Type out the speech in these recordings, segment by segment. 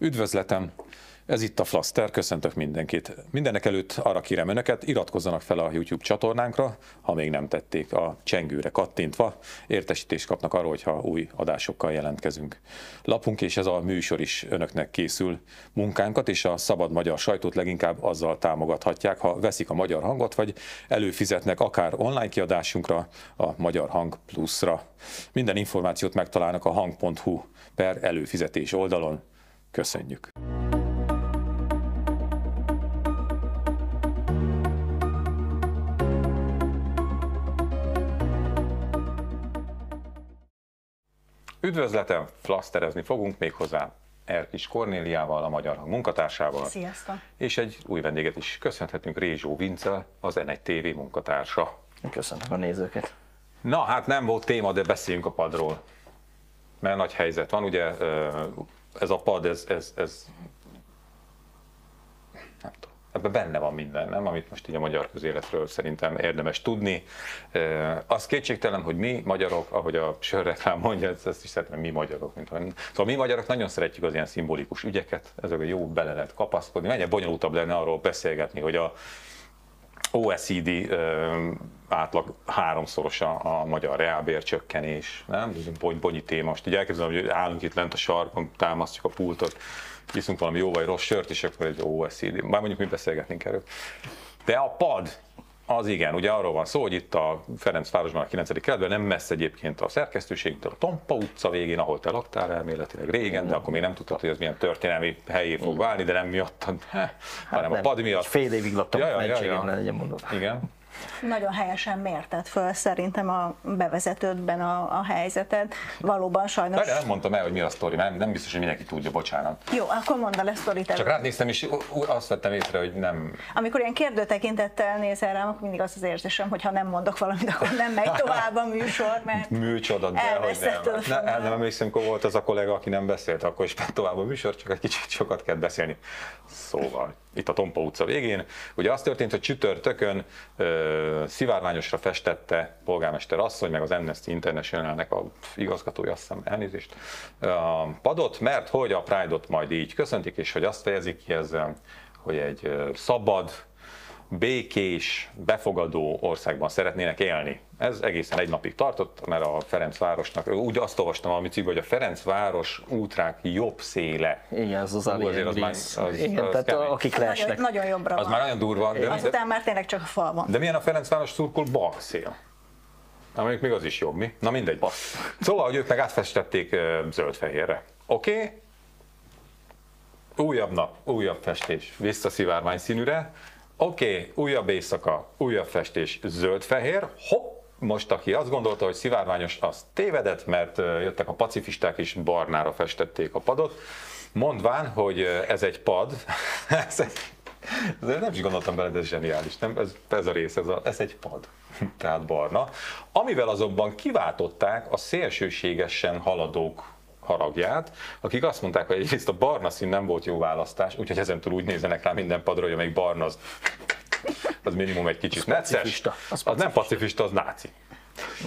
Üdvözletem! Ez itt a Flaster, köszöntök mindenkit. Mindenek előtt arra kérem önöket, iratkozzanak fel a YouTube csatornánkra, ha még nem tették a csengőre kattintva, értesítést kapnak arról, hogyha új adásokkal jelentkezünk. Lapunk és ez a műsor is önöknek készül. Munkánkat és a szabad magyar sajtót leginkább azzal támogathatják, ha veszik a magyar hangot, vagy előfizetnek akár online kiadásunkra, a Magyar Hang Plus-ra. Minden információt megtalálnak a hang.hu per előfizetés oldalon. Köszönjük! Üdvözletem, flaszterezni fogunk méghozzá Erkis Kornéliával, a Magyar Hang munkatársával. Sziasztok! És egy új vendéget is köszönhetünk, Rézsó Vince, az N1 TV munkatársa. Köszönöm a nézőket. Na, hát nem volt téma, de beszéljünk a padról. Mert nagy helyzet van, ugye ez a pad, ez, ez, ez nem tudom, ebben benne van minden, nem? amit most így a magyar közéletről szerintem érdemes tudni. Az kétségtelen, hogy mi magyarok, ahogy a sörreklám mondja, ezt is szeretem, mi magyarok. Mint olyan. Szóval mi magyarok nagyon szeretjük az ilyen szimbolikus ügyeket, ezek a jó bele lehet kapaszkodni. Mennyire bonyolultabb lenne arról beszélgetni, hogy a OECD átlag háromszorosa a magyar reálbér csökkenés, nem? Ez egy bonyi téma. Most így elképzelem, hogy állunk itt lent a sarkon, támasztjuk a pultot, iszunk valami jó vagy rossz sört, és akkor egy OECD. Már mondjuk mi beszélgetnénk erről. De a pad, az igen, ugye arról van szó, hogy itt a Ferencvárosban a 9. kerületben nem messze egyébként a szerkesztőségtől a Tompa utca végén, ahol te laktál elméletileg régen, de akkor még nem tudtad, hogy ez milyen történelmi helyé fog válni, de nem miattad, hát hanem nem. a pad miatt. Fél évig laktam, Ja, ja, ja, ja. legyen mondva. Igen. Nagyon helyesen mérted föl szerintem a bevezetődben a, a helyzetet. Valóban sajnos... De nem mondtam el, hogy mi a sztori, nem, nem biztos, hogy mindenki tudja, bocsánat. Jó, akkor mondd el a sztorit Csak rád néztem, és azt vettem észre, hogy nem. Amikor ilyen kérdő tekintettel nézel rám, akkor mindig az az érzésem, hogy ha nem mondok valamit, akkor nem megy tovább a műsor, mert Műcsoda, de hogy nem. Ne, el nem emlékszem, amikor volt az a kollega, aki nem beszélt, akkor is tovább a műsor, csak egy kicsit sokat kell beszélni. Szóval, itt a Tompa utca végén, ugye az történt, hogy csütörtökön ö, szivárványosra festette polgármester asszony, meg az Amnesty International-nek a igazgatója, azt hiszem, elnézést, a padot, mert hogy a Pride-ot majd így köszöntik, és hogy azt fejezik ki ezzel, hogy egy szabad, békés, befogadó országban szeretnének élni. Ez egészen egy napig tartott, mert a Ferencvárosnak, úgy azt olvastam a cikk, hogy a Ferencváros útrák jobb széle. Igen, az az Hú, azért az már- az- Igen, az tehát kemény. akik nagyon, leesnek. nagyon jobbra Az van. már nagyon durva, de, de, Azután már tényleg csak a fal van. de milyen a Ferencváros szurkol bal szél? Na, mondjuk még az is jobb, mi? Na mindegy. Szóval, hogy ők meg átfestették zöld-fehérre. Oké? Okay? Újabb nap, újabb festés, visszaszivárvány színűre. Oké, okay, újabb éjszaka, újabb festés, zöld-fehér. Hopp! Most, aki azt gondolta, hogy szivárványos, az tévedett, mert jöttek a pacifisták és barnára festették a padot, mondván, hogy ez egy pad, ez egy, ez nem is gondoltam bele, de ez zseniális, nem? Ez, ez a rész, ez, a, ez egy pad, tehát barna. Amivel azonban kiváltották a szélsőségesen haladók haragját, akik azt mondták, hogy egyrészt a barna szín nem volt jó választás, úgyhogy ezentúl úgy nézzenek rá minden padra, hogy amelyik barna, az, az minimum egy kicsit necces. pacifista, az Az nem pacifista, az náci.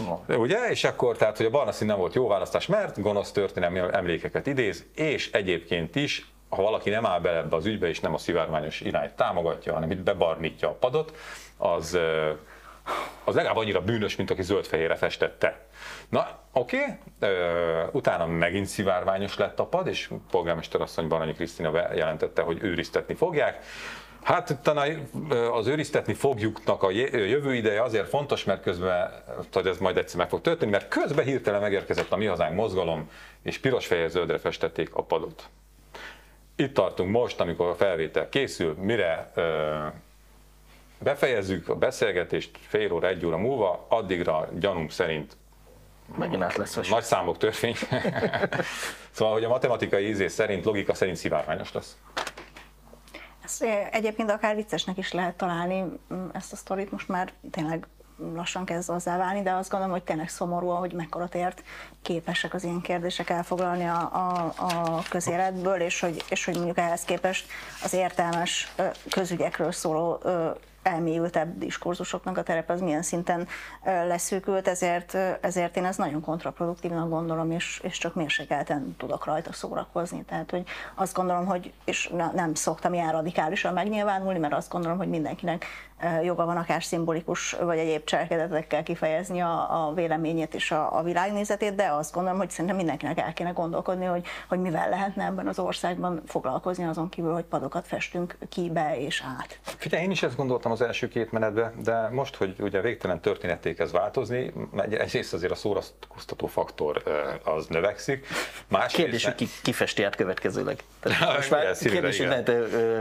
No. Ugye? És akkor tehát, hogy a barna szín nem volt jó választás, mert gonosz történelmi emlékeket idéz, és egyébként is, ha valaki nem áll bele ebbe az ügybe, és nem a szivárványos irányt támogatja, hanem itt bebarnítja a padot, az, az legalább annyira bűnös, mint aki zöld-fehérre festette. Na, oké, okay. utána megint szivárványos lett a pad, és polgármester asszony Baranyi Krisztina jelentette, hogy őriztetni fogják. Hát ö, az őriztetni fogjuknak a jövő ideje azért fontos, mert közben, hogy ez majd egyszer meg fog történni, mert közben hirtelen megérkezett a Mi Hazánk mozgalom, és piros fehér zöldre festették a padot. Itt tartunk most, amikor a felvétel készül, mire befejezzük a beszélgetést fél óra, egy óra múlva, addigra gyanunk szerint Megint át lesz nagy számok törvény. szóval, hogy a matematikai ízés szerint, logika szerint szivárványos lesz. Ezt eh, egyébként akár viccesnek is lehet találni mm, ezt a sztorit, most már tényleg lassan kezd azzá válni, de azt gondolom, hogy tényleg szomorú, hogy mekkora tért képesek az ilyen kérdések elfoglalni a, a, a közéletből, és hogy, és hogy mondjuk ehhez képest az értelmes ö, közügyekről szóló ö, elmélyültebb diskurzusoknak a terep az milyen szinten leszűkült, ezért, ezért én ez nagyon kontraproduktívnak gondolom, és, és csak mérsékelten tudok rajta szórakozni. Tehát, hogy azt gondolom, hogy, és nem szoktam ilyen radikálisan megnyilvánulni, mert azt gondolom, hogy mindenkinek joga van akár szimbolikus vagy egyéb cselekedetekkel kifejezni a, a véleményét és a, a világnézetét, de azt gondolom, hogy szerintem mindenkinek el kéne gondolkodni, hogy, hogy mivel lehetne ebben az országban foglalkozni azon kívül, hogy padokat festünk ki be és át. Figyelj, én is ezt gondoltam az első két menetben, de most, hogy ugye végtelen történetté kezd változni, egyrészt azért a szórakoztató faktor az növekszik. Másrészt... Kérdés, hogy ki, ki festi át következőleg. most már kérdés, hogy lehet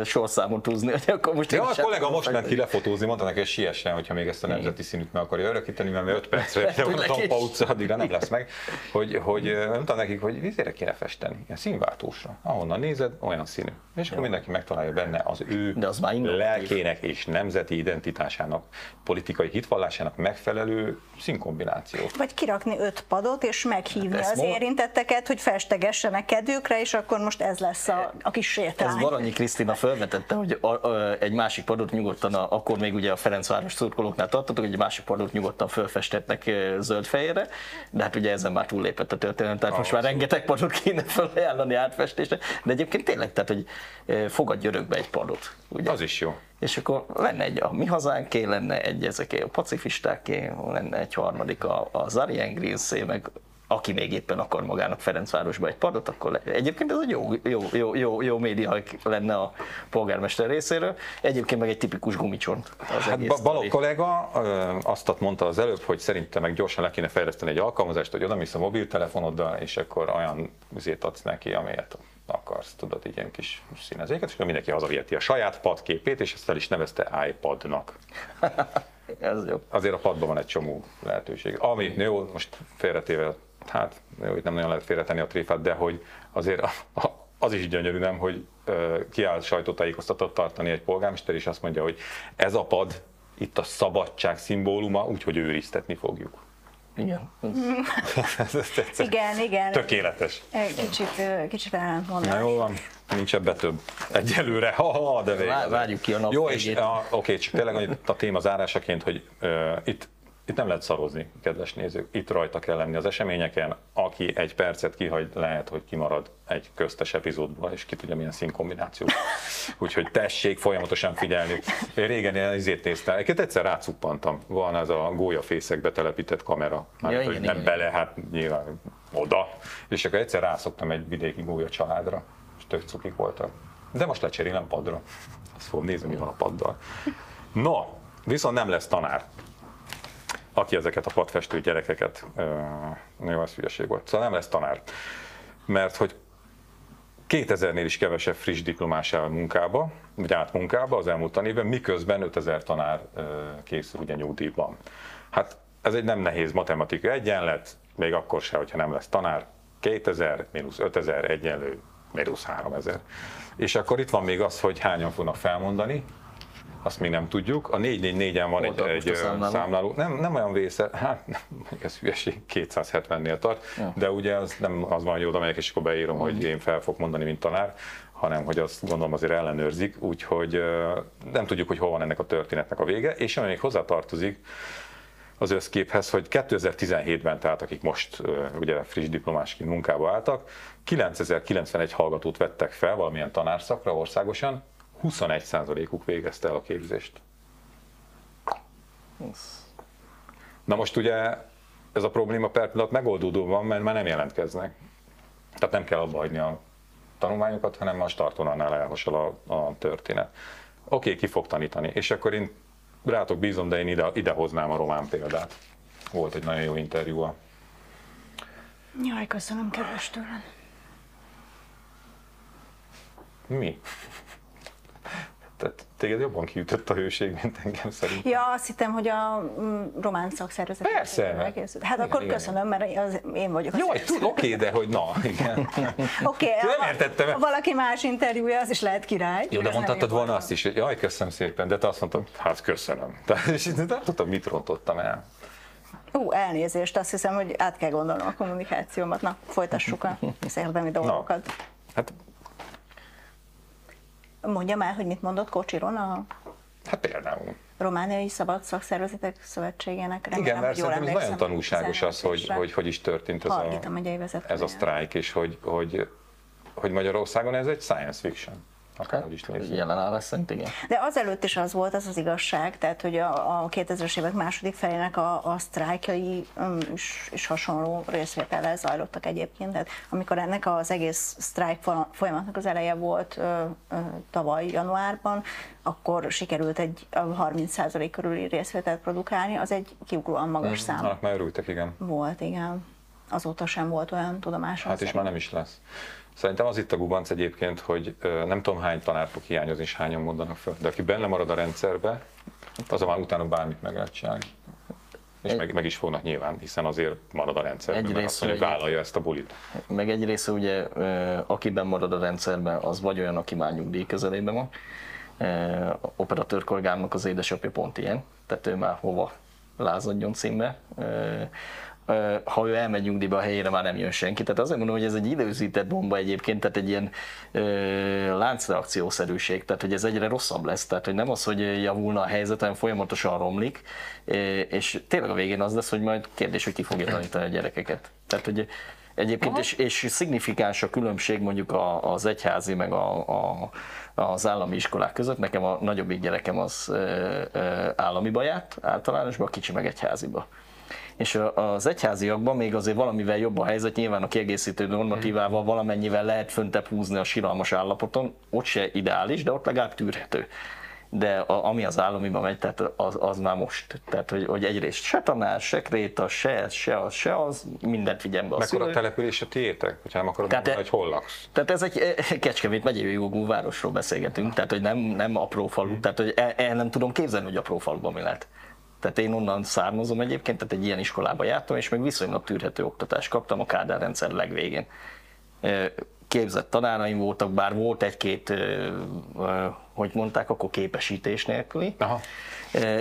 sorszámon túzni, hogy akkor most... Ja, a kollega most ment ki lefotózni, mondta neki, hogy siessen, hogyha még ezt a nemzeti színűt meg akarja örökíteni, mert 5 percre van a Tompa utca, addigra nem lesz meg, hogy, hogy mondta nekik, hogy vizére kéne festeni, ilyen színváltósra. Ahonnan nézed, olyan színű. És akkor mindenki megtalálja benne az ő De az lelkének és nemzeti identitásának, politikai hitvallásának megfelelő színkombinációt. Vagy kirakni öt padot, és meghívni hát az ma... érintetteket, hogy festegessenek kedvükre, és akkor most ez lesz a, a kis sétány. Ez Varanyi Krisztina felvetette, hogy a, a, egy másik padot nyugodtan, a, akkor még ugye a Ferencváros szurkolóknál tartottuk, hogy egy másik padot nyugodtan fölfestetnek zöld fejére, de hát ugye ezen már túllépett a történet, tehát ah, most már rengeteg padot kéne felajánlani átfestésre, de egyébként tényleg, tehát hogy fogadj örökbe egy padot. Ugye? Az is jó. És akkor lenne egy a mi hazánké, lenne egy ezeké a pacifistáké, lenne egy harmadik a, a Zarien Greenszé, meg aki még éppen akar magának Ferencvárosba egy padot, akkor le. egyébként ez egy jó, jó, jó, jó, jó média lenne a polgármester részéről. Egyébként meg egy tipikus gumicsont. Az hát Balogh kollega azt mondta az előbb, hogy szerintem meg gyorsan le kéne fejleszteni egy alkalmazást, hogy oda a mobiltelefonoddal, és akkor olyan üzét adsz neki, amelyet akarsz, tudod, így ilyen kis színezéket, és akkor mindenki hazaviheti a saját padképét, és ezt el is nevezte iPadnak. Ez jó. Azért a padban van egy csomó lehetőség. Ami jó, most félretéve, hát jó, itt nem nagyon lehet félretenni a tréfát, de hogy azért az is gyönyörű, nem, hogy kiáll sajtótájékoztatót tartani egy polgármester, és azt mondja, hogy ez a pad itt a szabadság szimbóluma, úgyhogy őriztetni fogjuk. Igen. igen, igen. Tökéletes. Kicsit, kicsit ellentmondás. Na jó van, nincs ebbe több. Egyelőre, ha, ha de végül. Várjuk ki a nap Jó, és oké, csak tényleg a téma zárásaként, hogy uh, itt itt nem lehet szarozni, kedves nézők. Itt rajta kell lenni az eseményeken. Aki egy percet kihagy, lehet, hogy kimarad egy köztes epizódból, és ki tudja milyen színkombináció. Úgyhogy tessék folyamatosan figyelni. Én régen izét néztem. Egyébként egyszer rácuppantam. Van ez a gólyafészekbe telepített kamera. Már ja, igen, nem igen. bele, hát nyilván oda. És akkor egyszer rászoktam egy vidéki gólya családra, és tök cukik voltak. De most lecserélem padra. Azt fogom nézni, mi van a paddal. No, viszont nem lesz tanár aki ezeket a padfestő gyerekeket, nagyon az hülyeség volt. Szóval nem lesz tanár. Mert hogy 2000-nél is kevesebb friss diplomás el munkába, vagy át munkába az elmúlt tanévben, miközben 5000 tanár készül ugye nyugdíjban. Hát ez egy nem nehéz matematika egyenlet, még akkor se, hogyha nem lesz tanár. 2000 mínusz 5000 egyenlő mínusz 3000. És akkor itt van még az, hogy hányan fognak felmondani, azt még nem tudjuk. A 444-en van egy, egy számláló. számláló. Nem, nem olyan vésze, hát nem, ez hülyeség, 270-nél tart, ja. de ugye az nem az van, hogy oda megyek, és akkor beírom, hogy én fel fog mondani, mint tanár, hanem hogy azt gondolom azért ellenőrzik, úgyhogy nem tudjuk, hogy hol van ennek a történetnek a vége, és ami még hozzátartozik, az összképhez, hogy 2017-ben, tehát akik most ugye friss diplomásként munkába álltak, 9091 hallgatót vettek fel valamilyen tanárszakra országosan, 21%-uk végezte el a képzést. Na most ugye ez a probléma per pillanat megoldódó van, mert már nem jelentkeznek. Tehát nem kell abba hagyni a tanulmányokat, hanem a startonannál elhasal a, a történet. Oké, okay, ki fog tanítani. És akkor én rátok bízom, de én ide, ide hoznám a román példát. Volt egy nagyon jó interjú a... Jaj, köszönöm, kedves tőlem. Mi? Tehát téged jobban kiütött a hőség, mint engem szerintem. Ja, azt hittem, hogy a mm, román szakszervezet. Persze. Hát igen, akkor igen. köszönöm, mert az én vagyok. Jó, oké, de hogy na, igen. oké, nem értettem. Ha valaki más interjúja, az is lehet király. Jó, de mondhatod volna azt is, hogy jaj, köszönöm szépen, de te azt mondtad, hát köszönöm. Tehát, és nem tudtam, mit rontottam el. Ú, elnézést, azt hiszem, hogy át kell gondolnom a kommunikációmat. Na, folytassuk az érdemi dolgokat. Na, hát Mondjam el, hogy mit mondott Kocsiron a... Hát például. Romániai Szabad Szakszervezetek Szövetségének. Remélem, Igen, mert szerintem ez nagyon tanulságos az, hogy, hogy hogy is történt ez a, vezetője. ez a sztrájk, és hogy, hogy, hogy Magyarországon ez egy science fiction. Akárhogy is nézzük. Jelen állás szerint igen. De azelőtt is az volt, az az igazság, tehát hogy a, a 2000-es évek második felének a, a sztrájkjai um, is, is hasonló részvétellel zajlottak egyébként. Tehát amikor ennek az egész sztrájk fol- folyamatnak az eleje volt ö, ö, tavaly januárban, akkor sikerült egy ö, 30% körüli részvételt produkálni, az egy kiugróan magas szám Annak már örültek, igen. volt, igen. Azóta sem volt olyan tudomásom. Hát és már nem is lesz. Szerintem az itt a gubanc egyébként, hogy nem tudom hány tanár fog hiányozni, és hányan mondanak föl, de aki benne marad a rendszerbe, az már utána bármit meg lehet csinálni. És Egy- meg, meg is fognak nyilván, hiszen azért marad a rendszerben, mert azt mondja, hogy hogy- vállalja ezt a bulit. Meg egy része ugye, ö, aki benn marad a rendszerben, az vagy olyan, aki már nyugdíj közelében van. Operatőr kollégámnak az édesapja pont ilyen, tehát ő már hova lázadjon címbe. Ha ő elmegy nyugdíjba, a helyére már nem jön senki. Tehát azért mondom, hogy ez egy időzített bomba egyébként, tehát egy ilyen ö, láncreakciószerűség, tehát hogy ez egyre rosszabb lesz. Tehát hogy nem az, hogy javulna a helyzet, hanem folyamatosan romlik, és tényleg a végén az lesz, hogy majd kérdés, hogy ki fogja tanítani a gyerekeket. Tehát, hogy Egyébként, és, és szignifikáns a különbség mondjuk a, az egyházi meg a, a, az állami iskolák között. Nekem a nagyobbik gyerekem az ö, ö, államiba járt általánosba, a kicsi meg egyháziba. És az egyháziakban még azért valamivel jobb a helyzet, nyilván a kiegészítő normatívával valamennyivel lehet föntebb húzni a siralmas állapoton, ott se ideális, de ott legalább tűrhető. De a, ami az államiban megy, tehát az, az már most. Tehát, hogy, hogy egyrészt se tanár, se kréta, se ez, se az, se az, mindent vigyen be a Mekkora település a tiétek? Hogyha nem akarod Tehát mondani, hogy hol laksz. Tehát ez egy eh, Kecskemét megyei jogú városról beszélgetünk, tehát hogy nem, nem apró falu, tehát hogy el, el nem tudom képzelni, hogy apró faluban mi lehet. Tehát én onnan származom egyébként, tehát egy ilyen iskolába jártam, és még viszonylag tűrhető oktatást kaptam a Kádár rendszer legvégén. Képzett tanáraim voltak, bár volt egy-két, hogy mondták, akkor képesítés nélküli, Aha.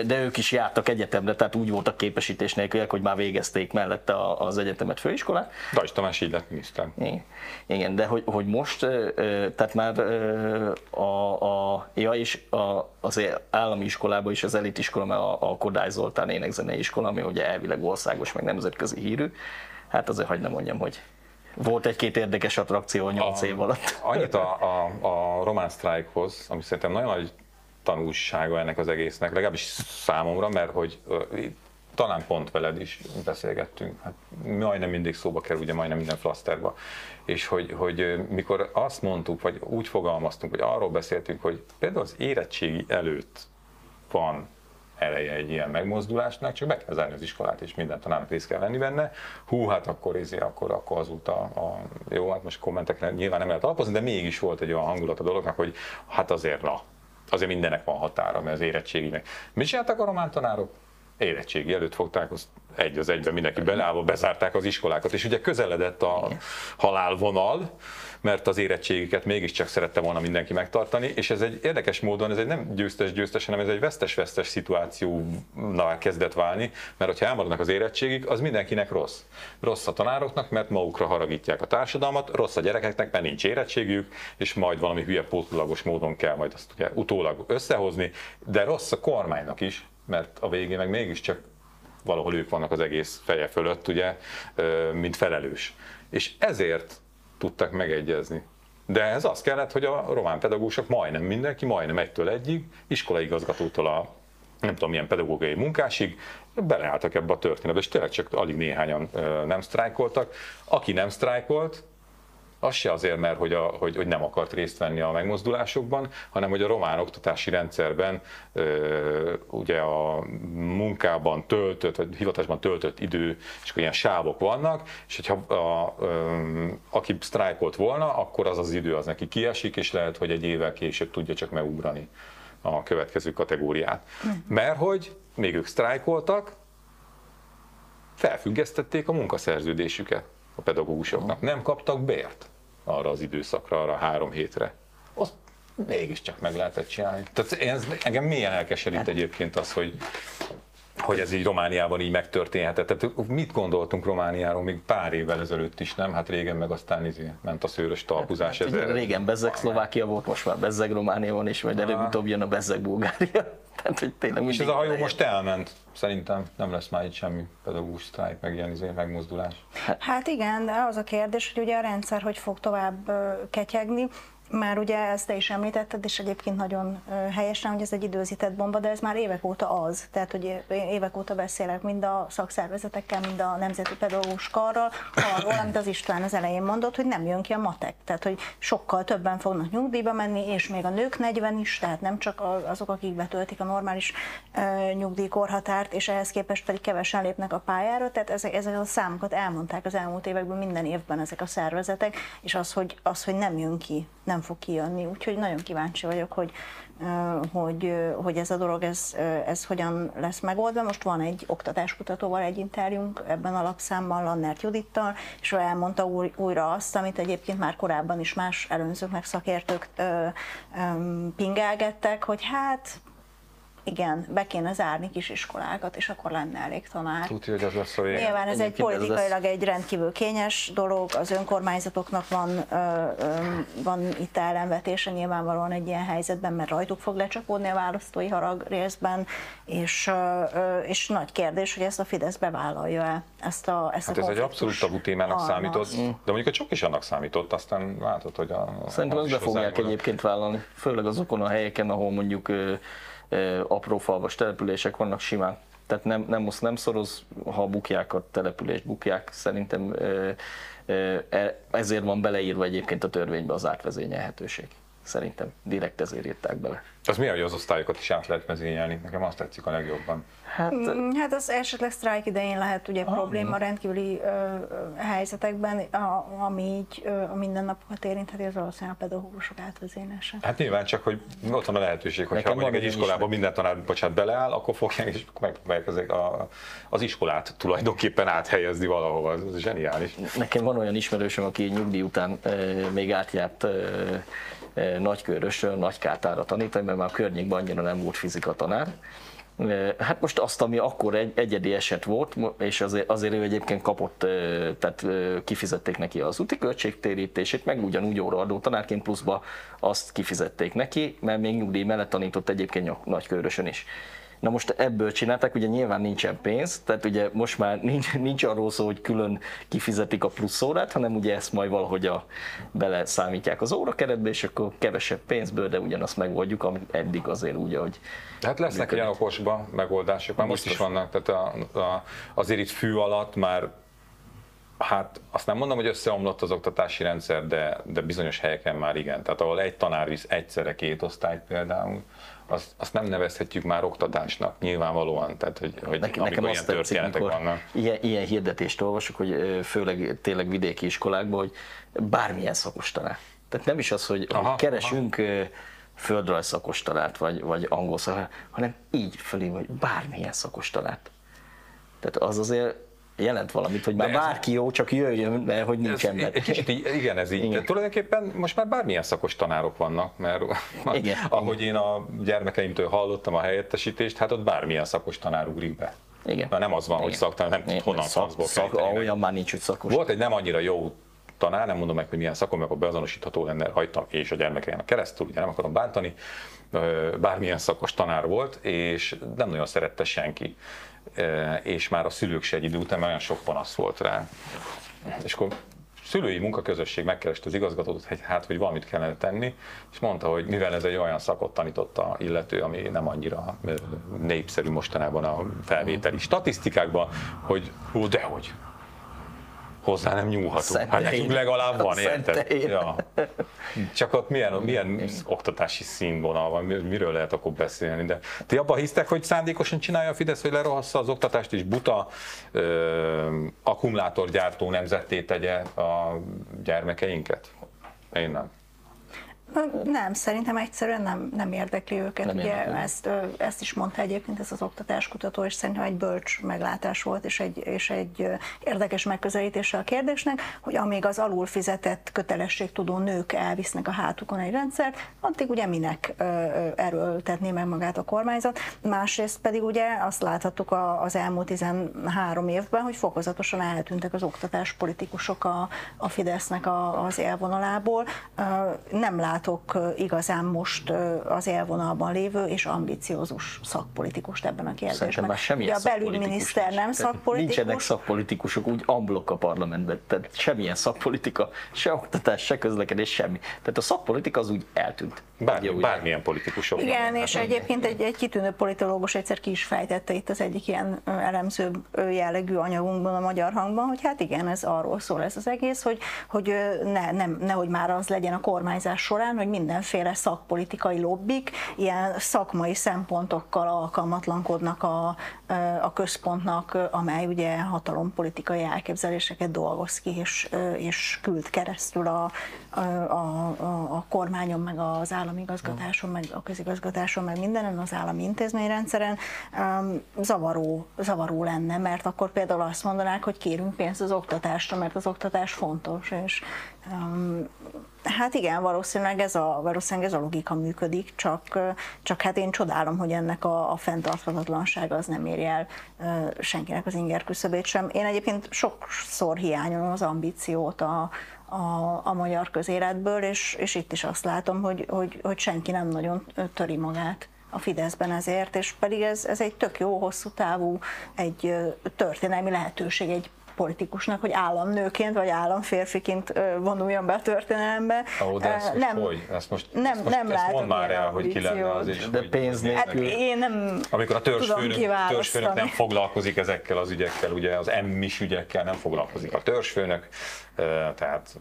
De ők is jártak egyetemre, tehát úgy voltak képesítés nélküliek, hogy már végezték mellette az egyetemet, főiskolát, Dajs Tamás így lett miniszter. igen, Igen, de hogy, hogy most, tehát már a, a, ja, és a, az állami iskolában is az elitiskola, mert a, a Kodály Zoltán énekzenei iskola, ami ugye elvileg országos, meg nemzetközi hírű, hát azért hagyd ne mondjam, hogy volt egy-két érdekes attrakció 8 év alatt. Annyit a, a, a román sztrájkhoz, ami szerintem nagyon nagy tanulsága ennek az egésznek, legalábbis számomra, mert hogy talán pont veled is beszélgettünk, hát majdnem mindig szóba kerül, ugye majdnem minden flaszterba, és hogy, hogy mikor azt mondtuk, vagy úgy fogalmaztunk, vagy arról beszéltünk, hogy például az érettségi előtt van eleje egy ilyen megmozdulásnak, csak be kell zárni az iskolát, és minden tanárnak részt kell venni benne. Hú, hát akkor, izé, akkor, akkor azóta, a, jó, hát most kommentekre nyilván nem lehet alapozni, de mégis volt egy olyan hangulat a dolognak, hogy hát azért na, azért mindennek van határa, mert az érettséginek. Mit csináltak a román tanárok? Érettségi előtt fogták, azt egy az egyben mindenki beleállva, bezárták az iskolákat, és ugye közeledett a halálvonal, mert az érettségiket mégiscsak szerette volna mindenki megtartani, és ez egy érdekes módon, ez egy nem győztes-győztes, hanem ez egy vesztes-vesztes szituációnál kezdett válni, mert hogyha elmaradnak az érettségik, az mindenkinek rossz. Rossz a tanároknak, mert magukra haragítják a társadalmat, rossz a gyerekeknek, mert nincs érettségük, és majd valami hülye pótlagos módon kell majd azt ugye utólag összehozni, de rossz a kormánynak is, mert a végén meg mégiscsak valahol ők vannak az egész feje fölött, ugye, mint felelős. És ezért tudtak megegyezni. De ez az kellett, hogy a román pedagógusok majdnem mindenki, majdnem egytől egyig, iskolaigazgatótól a nem tudom milyen pedagógiai munkásig, beleálltak ebbe a történetbe, és tényleg csak alig néhányan nem sztrájkoltak. Aki nem sztrájkolt, az se azért, mert hogy, a, hogy, hogy nem akart részt venni a megmozdulásokban, hanem hogy a román oktatási rendszerben ö, ugye a munkában töltött, vagy hivatásban töltött idő, és akkor ilyen sávok vannak, és hogyha a, ö, aki sztrájkolt volna, akkor az az idő az neki kiesik, és lehet, hogy egy évvel később tudja csak megugrani a következő kategóriát. Mert hogy még ők sztrájkoltak, felfüggesztették a munkaszerződésüket a pedagógusoknak. Nem kaptak bért arra az időszakra, arra három hétre. Azt mégiscsak meg lehetett csinálni. Tehát ez, engem milyen elkeserít egyébként az, hogy hogy ez így Romániában így megtörténhetett. Tehát mit gondoltunk Romániáról még pár évvel ezelőtt is, nem? Hát régen meg aztán izé ment a szőrös talpuzás. Ugye ezer. Régen Bezzeg Szlovákia volt, most már Bezzeg Románia van, és majd előbb-utóbb jön a Bezzeg Bulgária. Tehát, hogy tényleg És ez a hajó legyen. most elment. Szerintem nem lesz már itt semmi pedagógus sztrájk, meg ilyen izé, megmozdulás. Hát igen, de az a kérdés, hogy ugye a rendszer hogy fog tovább ketyegni. Már ugye ezt te is említetted, és egyébként nagyon helyesen, hogy ez egy időzített bomba, de ez már évek óta az. Tehát, hogy évek óta beszélek mind a szakszervezetekkel, mind a Nemzeti Pedagógus Karral arról, amit az István az elején mondott, hogy nem jön ki a matek. Tehát, hogy sokkal többen fognak nyugdíjba menni, és még a nők 40 is, tehát nem csak azok, akik betöltik a normális nyugdíjkorhatárt, és ehhez képest pedig kevesen lépnek a pályára. Tehát ezek, ezek a számokat elmondták az elmúlt években minden évben ezek a szervezetek, és az, hogy, az, hogy nem jön ki, nem fog kijönni. Úgyhogy nagyon kíváncsi vagyok, hogy, hogy, hogy ez a dolog, ez, ez hogyan lesz megoldva. Most van egy oktatáskutatóval egy interjúnk ebben a lapszámban, Lannert Judittal, és ő elmondta új, újra azt, amit egyébként már korábban is más előzők meg szakértők pingelgettek, hogy hát igen, be kéne zárni kisiskolákat, és akkor lenne elég tanár. Tudja, hogy az lesz a vége. Nyilván ez egy Egyébként politikailag egy rendkívül kényes dolog, az önkormányzatoknak van, ö, ö, van itt ellenvetése nyilvánvalóan egy ilyen helyzetben, mert rajtuk fog lecsapódni a választói harag részben, és, ö, és nagy kérdés, hogy ezt a Fidesz bevállalja-e, ezt a ezt Hát a ez egy abszolút tabu témának halmazt. számított, de mondjuk a csok is annak számított, aztán látod, hogy a... Szerintem ezt be fogják egyébként vállalni, főleg azokon a helyeken, ahol mondjuk apró falvas települések vannak simán. Tehát nem, nem, most nem szoroz, ha bukják a települést, bukják. Szerintem e- ezért van beleírva egyébként a törvénybe az átvezényelhetőség. Szerintem direkt ezért írták bele. Az milyen, hogy az osztályokat is át lehet mezényelni? Nekem azt tetszik a legjobban. Hát Mm, Hát az esetleg sztrájk idején lehet ugye probléma rendkívüli ö, helyzetekben, a, ami így ö, a mindennapokat érintheti, az valószínűleg a pedagógusok átvezénylése. Hát nyilván csak, hogy ott van a lehetőség, hogy ha Nekem mondjuk egy iskolában minden tanár, bocsánat, beleáll, akkor fogják és megpróbálják ezek a, az iskolát tulajdonképpen áthelyezni valahova. Ez, ez zseniális. Nekem van olyan ismerősöm, aki nyugdíj után ö, még átjárt ö, ö, Nagykörösről, Nagykátára tanítani, mert már a környékben annyira nem volt fizika tanár. Hát most azt, ami akkor egy egyedi eset volt, és azért, azért ő egyébként kapott, tehát kifizették neki az úti költségtérítését, meg ugyanúgy óraadó tanárként pluszba azt kifizették neki, mert még nyugdíj mellett tanított egyébként Nagykörösön is. Na most ebből csinálták, ugye nyilván nincsen pénz, tehát ugye most már nincs, nincs arról szó, hogy külön kifizetik a plusz órát, hanem ugye ezt majd valahogy a, bele számítják az órakeretbe, és akkor kevesebb pénzből, de ugyanazt megoldjuk, ami eddig azért úgy, hogy Hát lesznek Működik. ilyen okosba megoldások, már most is vannak, tehát a, a, azért itt fű alatt már Hát azt nem mondom, hogy összeomlott az oktatási rendszer, de, de bizonyos helyeken már igen. Tehát ahol egy tanár visz egyszerre két osztályt például, azt, azt nem nevezhetjük már oktatásnak, nyilvánvalóan. Tehát, hogy, hogy amikor nekem ilyen azt történetek vannak. ilyen, ilyen hirdetést olvasok, hogy főleg tényleg vidéki iskolákban, hogy bármilyen szakostanár. Tehát nem is az, hogy, Aha, hogy keresünk aha. földrajz szakostanárt, vagy, vagy angol szakostalát, hanem így fölé, hogy bármilyen szakostanárt. Tehát az azért jelent valamit, hogy már bárki jó, csak jöjjön, de hogy nincs Ez, ember. kicsit így, igen, ez így. Igen. De tulajdonképpen most már bármilyen szakos tanárok vannak, mert Igen. ahogy én a gyermekeimtől hallottam a helyettesítést, hát ott bármilyen szakos tanár ugrik be. Igen. Na, nem az van, hogy Igen. szaktanár, nem tud honnan szak, szak. Olyan már nincs, hogy szakos. Volt egy nem annyira jó tanár, nem mondom meg, hogy milyen szakon, mert akkor beazonosítható lenne rajta és a gyermekeim keresztül, ugye nem akarom bántani, bármilyen szakos tanár volt, és nem nagyon szerette senki. És már a szülők se egy idő után, olyan sok panasz volt rá. És akkor szülői munkaközösség megkereste az igazgatót, hogy hát, hogy valamit kellene tenni, és mondta, hogy mivel ez egy olyan szakot tanított a illető, ami nem annyira népszerű mostanában a felvételi statisztikákban, hogy hú, dehogy, hozzá nem nyúlhatunk. Hát nekünk legalább van, érted? Ja. Csak ott milyen, milyen oktatási színvonal van, mi- miről lehet akkor beszélni. De ti abban hisztek, hogy szándékosan csinálja a Fidesz, hogy lerohassza az oktatást, és buta ö, akkumulátorgyártó nemzetté tegye a gyermekeinket? Én nem. Nem, szerintem egyszerűen nem, nem érdekli őket. Nem Ugye érdekli. ezt, ezt is mondta egyébként ez az oktatáskutató, és szerintem egy bölcs meglátás volt, és egy, és egy érdekes megközelítése a kérdésnek, hogy amíg az alul fizetett kötelességtudó nők elvisznek a hátukon egy rendszert, addig ugye minek erőltetné meg magát a kormányzat. Másrészt pedig ugye azt láthattuk az elmúlt 13 évben, hogy fokozatosan eltűntek az oktatáspolitikusok a, a Fidesznek a, az élvonalából. Nem látom látok igazán most az élvonalban lévő és ambiciózus szakpolitikust ebben a kérdésben. Szerintem már semmilyen Ugye a belügyminiszter nem szakpolitikus. Nincsenek szakpolitikusok úgy amblok a parlamentben, tehát semmilyen szakpolitika, se oktatás, se közlekedés, semmi. Tehát a szakpolitika az úgy eltűnt. Bármi, bármilyen politikusok. Igen, és egyébként egy, egy kitűnő politológus egyszer ki is fejtette itt az egyik ilyen elemző jellegű anyagunkban a magyar hangban, hogy hát igen, ez arról szól ez az egész, hogy, hogy ne, nem, nehogy már az legyen a kormányzás során, hogy mindenféle szakpolitikai lobbik ilyen szakmai szempontokkal alkalmatlankodnak a, a központnak, amely ugye hatalompolitikai elképzeléseket dolgoz ki, és, és küld keresztül a, a, a, a kormányon, meg az állami meg a közigazgatáson, meg mindenen, az állami intézményrendszeren zavaró, zavaró lenne, mert akkor például azt mondanák, hogy kérünk pénzt az oktatásra, mert az oktatás fontos, és um, Hát igen, valószínűleg ez a, valószínűleg ez a logika működik, csak, csak hát én csodálom, hogy ennek a, a fenntarthatatlanság az nem éri el senkinek az inger küszöbét sem. Én egyébként sokszor hiányolom az ambíciót a, a, a magyar közéletből, és, és itt is azt látom, hogy, hogy, hogy senki nem nagyon töri magát a Fideszben ezért, és pedig ez, ez egy tök jó, hosszú távú, egy történelmi lehetőség, egy politikusnak, hogy államnőként vagy államférfiként vonuljon be a történelembe. Oh, de ezt nem, hogy? Ezt most, nem, ezt most, nem ezt mondd már el, hogy ki lenne az is. De pénz nélkül. Hát én nem Amikor a törzsfőnök, törzsfőnök nem foglalkozik ezekkel az ügyekkel, ugye az emmis ügyekkel nem foglalkozik a törzsfőnök, tehát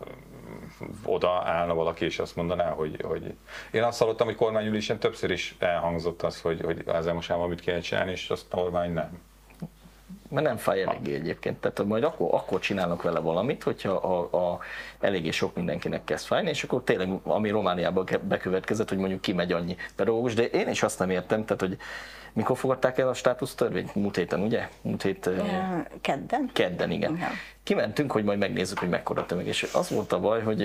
oda állna valaki, és azt mondaná, hogy, hogy én azt hallottam, hogy kormányülésen többször is elhangzott az, hogy, hogy ezzel most már mit kéne csinálni, és azt a kormány nem mert nem fáj eléggé egyébként. Tehát majd akkor, akkor csinálnak vele valamit, hogyha a, a, eléggé sok mindenkinek kezd fájni, és akkor tényleg, ami Romániában bekövetkezett, hogy mondjuk kimegy annyi pedagógus, de én is azt nem értem, tehát hogy mikor fogadták el a státusz törvényt? Múlt héten, ugye? Múlt hét... Kedden? Kedden, igen. igen. Kimentünk, hogy majd megnézzük, hogy mekkora tömeg. És az volt a baj, hogy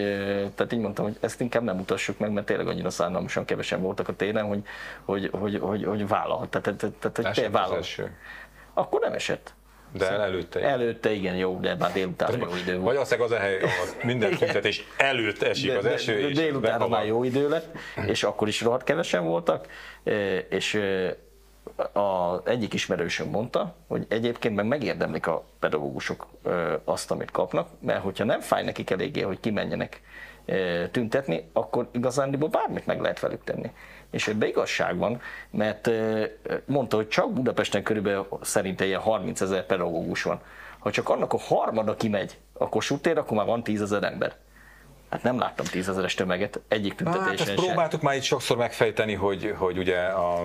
tehát így mondtam, hogy ezt inkább nem mutassuk meg, mert tényleg annyira szánalmasan kevesen voltak a téren, hogy, hogy, hogy, hogy, hogy vállalhat. Tehát, tehát, tehát, hogy vállalhat. Akkor nem esett. De előtte. Előtte igen, jó, de már délután jó idő volt. Magyarország az a hely, ahol minden tüntetés előtt esik az eső. De, de, délután már jó idő lett, és akkor is rohadt kevesen voltak, és az egyik ismerősöm mondta, hogy egyébként meg megérdemlik a pedagógusok azt, amit kapnak, mert hogyha nem fáj nekik eléggé, hogy kimenjenek tüntetni, akkor igazándiból bármit meg lehet velük tenni és ebbe igazság van, mert mondta, hogy csak Budapesten körülbelül szerinte ilyen 30 ezer pedagógus van. Ha csak annak a harmada kimegy a Kossuth tér, akkor már van 10 ezer ember. Hát nem láttam tízezeres tömeget egyik tüntetésen hát, ezt próbáltuk már itt sokszor megfejteni, hogy, hogy ugye a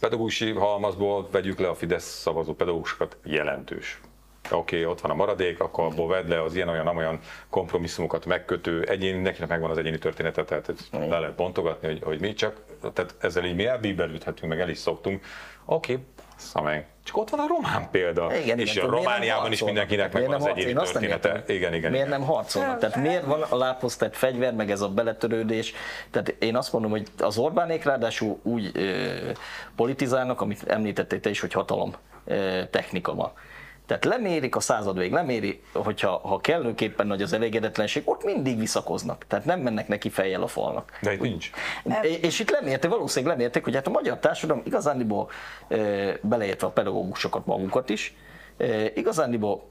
pedagógusi halmazból vegyük le a Fidesz szavazó pedagógusokat jelentős oké, okay, ott van a maradék, akkor abból vedd le az ilyen-olyan olyan kompromisszumokat megkötő egyén, mindenkinek megvan az egyéni története, tehát le lehet bontogatni, hogy, hogy mi csak, tehát ezzel így mi elbíbelődhetünk, meg el is szoktunk. Oké, okay, szameg. Csak ott van a román példa. Igen, és igen, a Romániában is mindenkinek megvan az egyéni története. Igen, igen, miért nem harcolnak? Tehát miért van a lábhoz fegyver, meg ez a beletörődés? Tehát én azt mondom, hogy az Orbánék ráadásul úgy ö, politizálnak, amit említettél te is, hogy hatalom ö, technika van. Tehát lemérik a század vég, leméri, hogyha ha kellőképpen nagy az elégedetlenség, ott mindig visszakoznak. Tehát nem mennek neki fejjel a falnak. De itt nincs. És itt lemérték, valószínűleg lemérték, hogy hát a magyar társadalom igazándiból beleértve a pedagógusokat magunkat is, igazándiból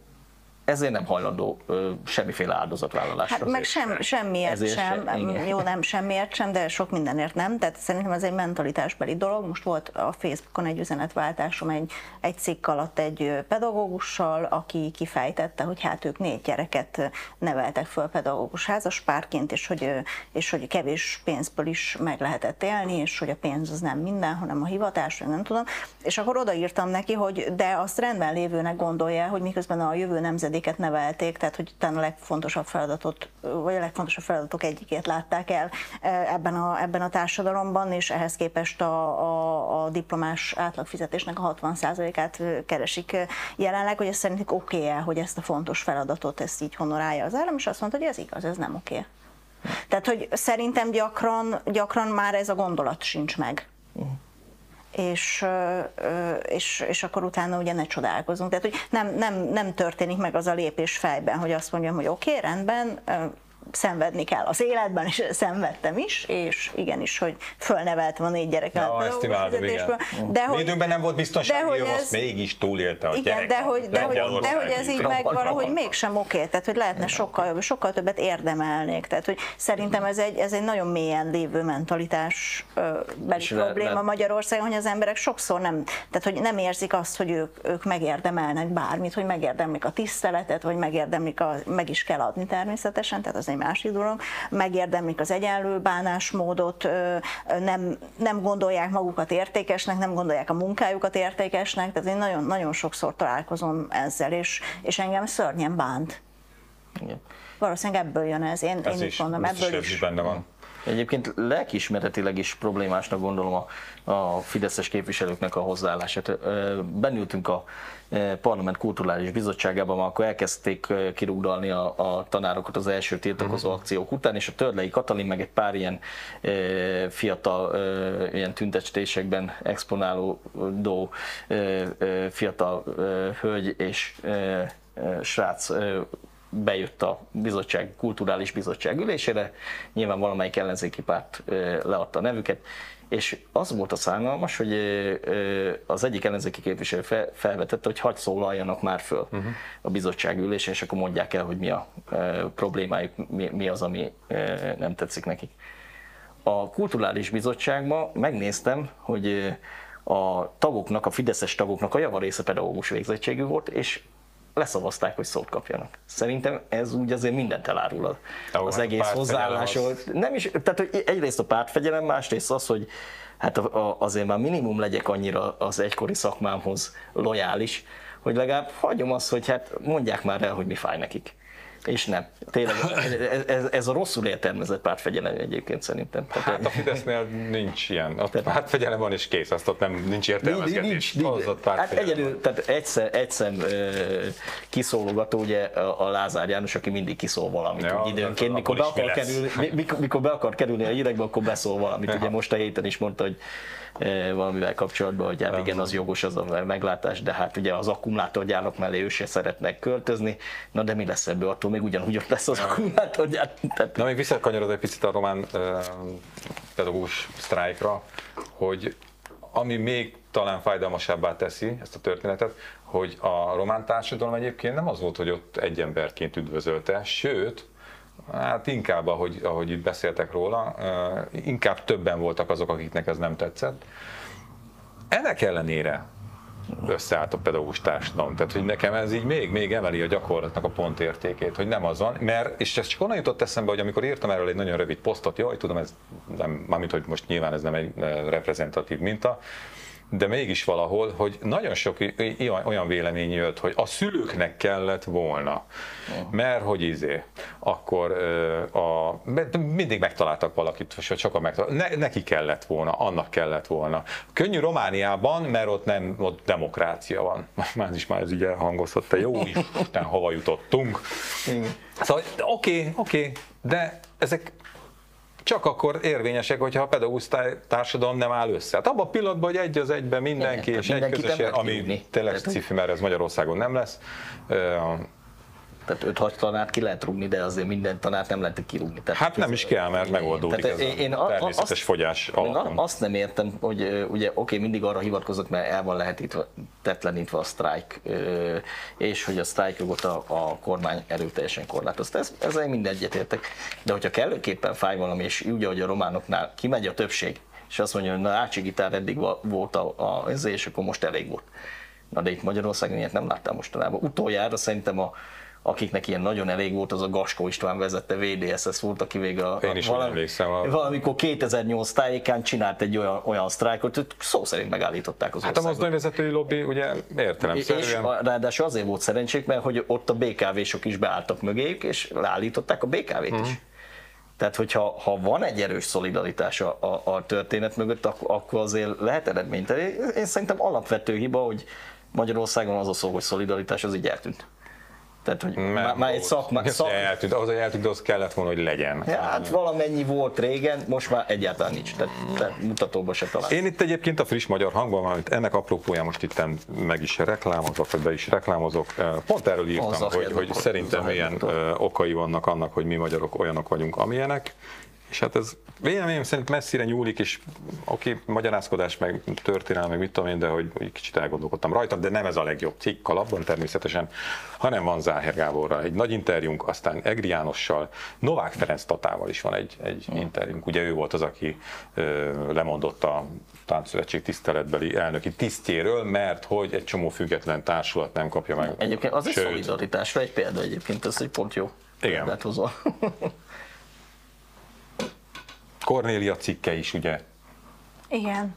ezért nem hajlandó ö, semmiféle áldozatvállalásra. Hát meg sem, semmiért ezért sem, sem jó nem semmiért sem, de sok mindenért nem, tehát szerintem ez egy mentalitásbeli dolog. Most volt a Facebookon egy üzenetváltásom egy, egy cikk alatt egy pedagógussal, aki kifejtette, hogy hát ők négy gyereket neveltek föl pedagógus házaspárként, és hogy, és hogy kevés pénzből is meg lehetett élni, és hogy a pénz az nem minden, hanem a hivatás, nem tudom. És akkor odaírtam neki, hogy de azt rendben lévőnek gondolja, hogy miközben a jövő nemzedék nemzedéket nevelték, tehát hogy talán a legfontosabb feladatot, vagy a legfontosabb feladatok egyikét látták el e, ebben a, ebben a társadalomban, és ehhez képest a, a, a diplomás átlagfizetésnek a 60%-át keresik jelenleg, hogy ez szerintük oké -e, hogy ezt a fontos feladatot ezt így honorálja az állam, és azt mondta, hogy ez igaz, ez nem oké. Tehát, hogy szerintem gyakran, gyakran már ez a gondolat sincs meg. Uh-huh és, és, és akkor utána ugye ne csodálkozunk. Tehát, hogy nem, nem, nem történik meg az a lépés fejben, hogy azt mondjam, hogy oké, okay, rendben, szenvedni kell az életben, és szenvedtem is, és igenis, hogy fölneveltem a négy gyereket. Ja, ezt imádom, igen. De hogy, Időben nem volt biztonsági de hogy ez- azt mégis túlélte a igen, gyerek. de hogy, de, hogy, de hogy ez így ügyben. meg valahogy mégsem oké, tehát hogy lehetne sokkal, sokkal többet érdemelnék. Tehát, hogy szerintem ez egy, ez egy nagyon mélyen lévő mentalitás beli És le- probléma le- Magyarországon, hogy az emberek sokszor nem, tehát hogy nem érzik azt, hogy ők, ők megérdemelnek bármit, hogy megérdemlik a tiszteletet, vagy megérdemlik, a, meg is kell adni természetesen, tehát az egy másik dolog, megérdemlik az egyenlő bánásmódot, nem, nem gondolják magukat értékesnek, nem gondolják a munkájukat értékesnek, tehát én nagyon, nagyon sokszor találkozom ezzel, és, és engem szörnyen bánt. Igen. Valószínűleg ebből jön ez, én, Ez én így is, mondom, biztos, ebből is benne van. Egyébként lelkiismeretileg is problémásnak gondolom a, a fideszes képviselőknek a hozzáállását. Benültünk a Parlament Kulturális Bizottságában, akkor elkezdték kirúgdalni a, a tanárokat az első tiltakozó akciók után, és a Törlei Katalin meg egy pár ilyen ö, fiatal ö, ilyen tüntetésekben exponálódó ö, ö, fiatal ö, hölgy és ö, srác bejött a bizottság, kulturális bizottság ülésére, nyilván valamelyik ellenzéki párt leadta a nevüket, és az volt a szánalmas, hogy az egyik ellenzéki képviselő fel- felvetette, hogy hagyd szólaljanak már föl uh-huh. a bizottság ülésén, és akkor mondják el, hogy mi a problémájuk, mi, az, ami nem tetszik nekik. A kulturális bizottságban megnéztem, hogy a tagoknak, a fideszes tagoknak a javarésze pedagógus végzettségű volt, és leszavazták, hogy szót kapjanak. Szerintem ez úgy azért mindent elárul az, Jó, az hát egész hozzáállásról. az- Nem is, tehát hogy egyrészt a pártfegyelem, másrészt az, hogy hát a, a, azért már minimum legyek annyira az egykori szakmámhoz lojális, hogy legalább hagyom azt, hogy hát mondják már el, hogy mi fáj nekik. És nem. Tényleg, ez, ez, ez a rosszul értelmezett pártfegyelem egyébként szerintem. Hát a Fidesznél nincs ilyen. A pártfegyelem van és kész, azt ott nem, nincs értelmezgetés. Az ott Hát pártfegyelem van. egyedül, tehát egyszer, egyszer kiszólogató, ugye a Lázár János, aki mindig kiszól valamit Ja, úgy időnként, mikor be, akar kerülni, mi- mikor, mikor be akar kerülni a hírekbe, akkor beszól valamit. Ugye most a héten is mondta, hogy valamivel kapcsolatban, hogy hát igen, az jogos az a meglátás, de hát ugye az akkumulátorgyárak mellé ő se szeretnek költözni, na de mi lesz ebből, attól még ugyanúgy ott lesz az akkumulátorgyár. Tehát Na, még visszakanyarod egy picit a román uh, pedagógus sztrájkra, hogy ami még talán fájdalmasabbá teszi ezt a történetet, hogy a román társadalom egyébként nem az volt, hogy ott egy emberként üdvözölte, sőt, hát inkább, ahogy, ahogy itt beszéltek róla, inkább többen voltak azok, akiknek ez nem tetszett. Ennek ellenére összeállt a pedagógus társadalom. Tehát, hogy nekem ez így még, még emeli a gyakorlatnak a pontértékét, hogy nem az van, mert, és ez csak onnan jutott eszembe, hogy amikor írtam erről egy nagyon rövid posztot, jaj, tudom, ez nem, mármint, hogy most nyilván ez nem egy reprezentatív minta, de mégis valahol, hogy nagyon sok olyan vélemény jött, hogy a szülőknek kellett volna, mert hogy izé, akkor a, mindig megtaláltak valakit, vagy sokan megtaláltak, ne, neki kellett volna, annak kellett volna. Könnyű Romániában, mert ott nem, ott demokrácia van. Már is már ez ugye elhangozhat, te jó Isten, hova jutottunk. Szóval oké, oké, de ezek csak akkor érvényesek, hogyha a pedagógus tá- társadalom nem áll össze. Hát abban a pillanatban, hogy egy az egyben mindenki, Igen, és egy közös, ami tényleg cifi, mert ez Magyarországon nem lesz. Tehát 5-6 tanárt ki lehet rúgni, de azért minden tanárt nem lehet kirúgni. Tehát Hát nem is kell, mert megoldódik Tehát ez én- a- természetes azt- fogyás Én azt nem értem, hogy ugye oké, mindig arra hivatkozok, mert el van lehetítve, tetlenítve a sztrájk, és hogy a sztrájkjogot a, a kormány erőteljesen korlátozta. Ez, ezzel mind egyetértek. De hogyha kellőképpen fáj valami, és úgy, ahogy a románoknál kimegy a többség, és azt mondja, hogy na Ácsi gitár eddig volt a, a, ez, és akkor most elég volt. Na de itt Magyarországon ilyet nem láttam mostanában. Utoljára szerintem a akiknek ilyen nagyon elég volt, az a Gaskó István vezette VDSS volt, aki végig a, Én is úgy emlékszem, a- valamikor 2008 tájékán csinált egy olyan, olyan sztrájkot, hogy szó szerint megállították az Hát a mozdonyvezetői lobby ugye és értelemszerűen. a- ráadásul azért volt szerencsék, mert hogy ott a BKV-sok is beálltak mögéjük, és leállították a BKV-t Mhm. is. Tehát, hogyha ha van egy erős szolidaritás a, a, a történet mögött, akkor, akkor azért lehet eredményt. Én, én szerintem alapvető hiba, hogy Magyarországon az a szó, hogy szolidaritás, az így eltűnt. Tehát, hogy már, már egy szakma, szak... szak... eltűnt, az, hogy eltűnt, az kellett volna, hogy legyen. Ja, hát valamennyi volt régen, most már egyáltalán nincs, tehát, tehát mutatóba se talál. Én itt egyébként a friss magyar hangban, amit ennek apropóján most itt meg is reklámozok, vagy be is reklámozok, pont erről írtam, hogy, hogy szerintem milyen ö, okai vannak annak, hogy mi magyarok olyanok vagyunk, amilyenek, és hát ez véleményem szerint messzire nyúlik, és oké, okay, magyarázkodás, meg történelem, meg mit tudom én, de hogy, hogy kicsit elgondolkodtam rajta, de nem ez a legjobb cikk kalapban természetesen, hanem van Záher Gáborral egy nagy interjúnk, aztán Egri Jánossal, Novák Ferenc Tatával is van egy, egy interjúnk, ugye ő volt az, aki ö, lemondott a Táncszövetség tiszteletbeli elnöki tisztjéről, mert hogy egy csomó független társulat nem kapja meg. Egyébként az egy Sőt, szolidaritásra egy példa egyébként, ez egy pont jó Igen. példát hozol. Kornélia cikke is, ugye? Igen.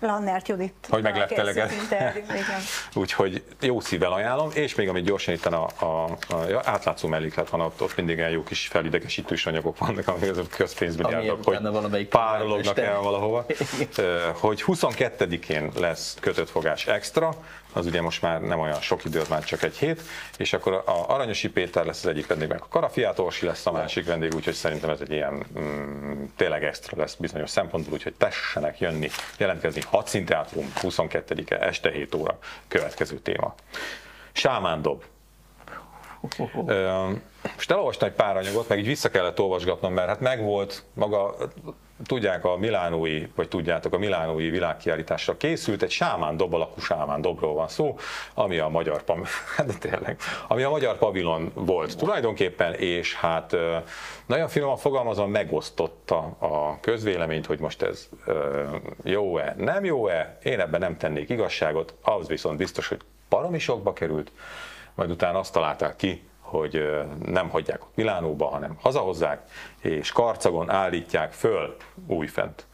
Lannert Judit. Hogy meg lehet teleged. interjú, Igen. Úgyhogy jó szívvel ajánlom, és még amit gyorsan itt a, a, a átlátszó melléklet van, ott, ott mindig olyan jó kis felidegesítős anyagok vannak, amik azok közpénzmilliárdok, Ami hogy párolognak el valahova. Hogy 22-én lesz kötött fogás extra, az ugye most már nem olyan sok idő, már csak egy hét, és akkor a Aranyosi Péter lesz az egyik vendég, meg a Karafiát Orsi lesz a másik vendég, úgyhogy szerintem ez egy ilyen mm, tényleg extra lesz bizonyos szempontból, úgyhogy tessenek jönni, jelentkezni. Hadszínteátrum 22-e este 7 óra, következő téma. Sámándob. Most elolvastam egy pár anyagot, meg így vissza kellett olvasgatnom, mert hát megvolt maga, tudják a milánói, vagy tudjátok, a milánói világkiállításra készült, egy sámán dob alakú sámán dobról van szó, ami a magyar, hát de tényleg, ami a magyar pavilon volt tulajdonképpen, és hát nagyon finoman fogalmazva megosztotta a közvéleményt, hogy most ez jó-e, nem jó-e, én ebben nem tennék igazságot, az viszont biztos, hogy baromi sokba került, majd utána azt találták ki, hogy nem hagyják ott Milánóba, hanem hazahozzák, és karcagon állítják föl újfent.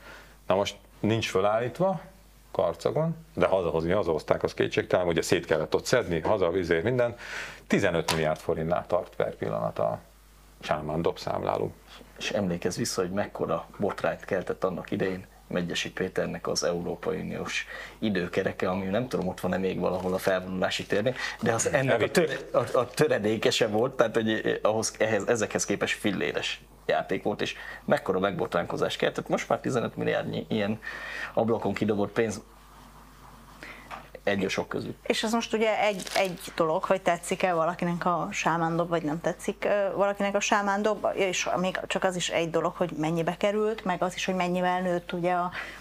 Na most nincs fölállítva karcagon, de hazahozni hazahozták, az kétségtelen, ugye szét kellett ott szedni, haza, vizér, minden. 15 milliárd forintnál tart per pillanat a Sámán dobszámláló. És emlékezz vissza, hogy mekkora botrányt keltett annak idején Megyesi Péternek az Európai Uniós időkereke, ami nem tudom, ott van-e még valahol a felvonulási térnél, de az ennek a, töre, a, a töredékese volt, tehát hogy ahhoz, ehhez, ezekhez képest filléres játék volt, és mekkora megbotránkozás keltett. Most már 15 milliárdnyi ilyen ablakon kidobott pénz egy a sok közül. És az most ugye egy, egy dolog, hogy tetszik-e valakinek a sámándob, vagy nem tetszik valakinek a sámándob, és még csak az is egy dolog, hogy mennyibe került, meg az is, hogy mennyivel nőtt ugye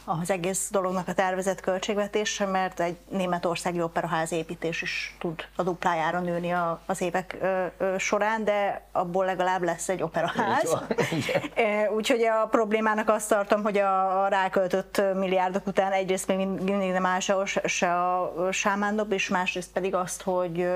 az egész dolognak a tervezett költségvetése, mert egy németországi operaház építés is tud a duplájára nőni az évek során, de abból legalább lesz egy operaház. Úgyhogy a problémának azt tartom, hogy a ráköltött milliárdok után egyrészt még mindig nem áll se a sámándob, és másrészt pedig azt, hogy,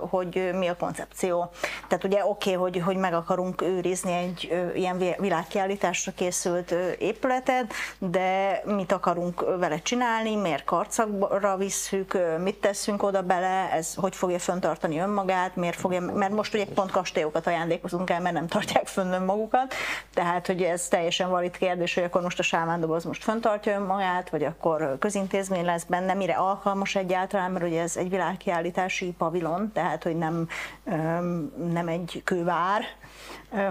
hogy mi a koncepció. Tehát ugye oké, okay, hogy, hogy meg akarunk őrizni egy ilyen vi- világkiállításra készült épületet, de mit akarunk vele csinálni, miért karcakra visszük, mit teszünk oda bele, ez hogy fogja föntartani önmagát, miért fogja, mert most ugye pont kastélyokat ajándékozunk el, mert nem tartják fönn önmagukat, tehát hogy ez teljesen valid kérdés, hogy akkor most a sámándob az most föntartja önmagát, vagy akkor közintézmény lesz benne, mire alkalmas egyáltalán, mert ugye ez egy világkiállítási pavilon, tehát hogy nem, nem egy kővár,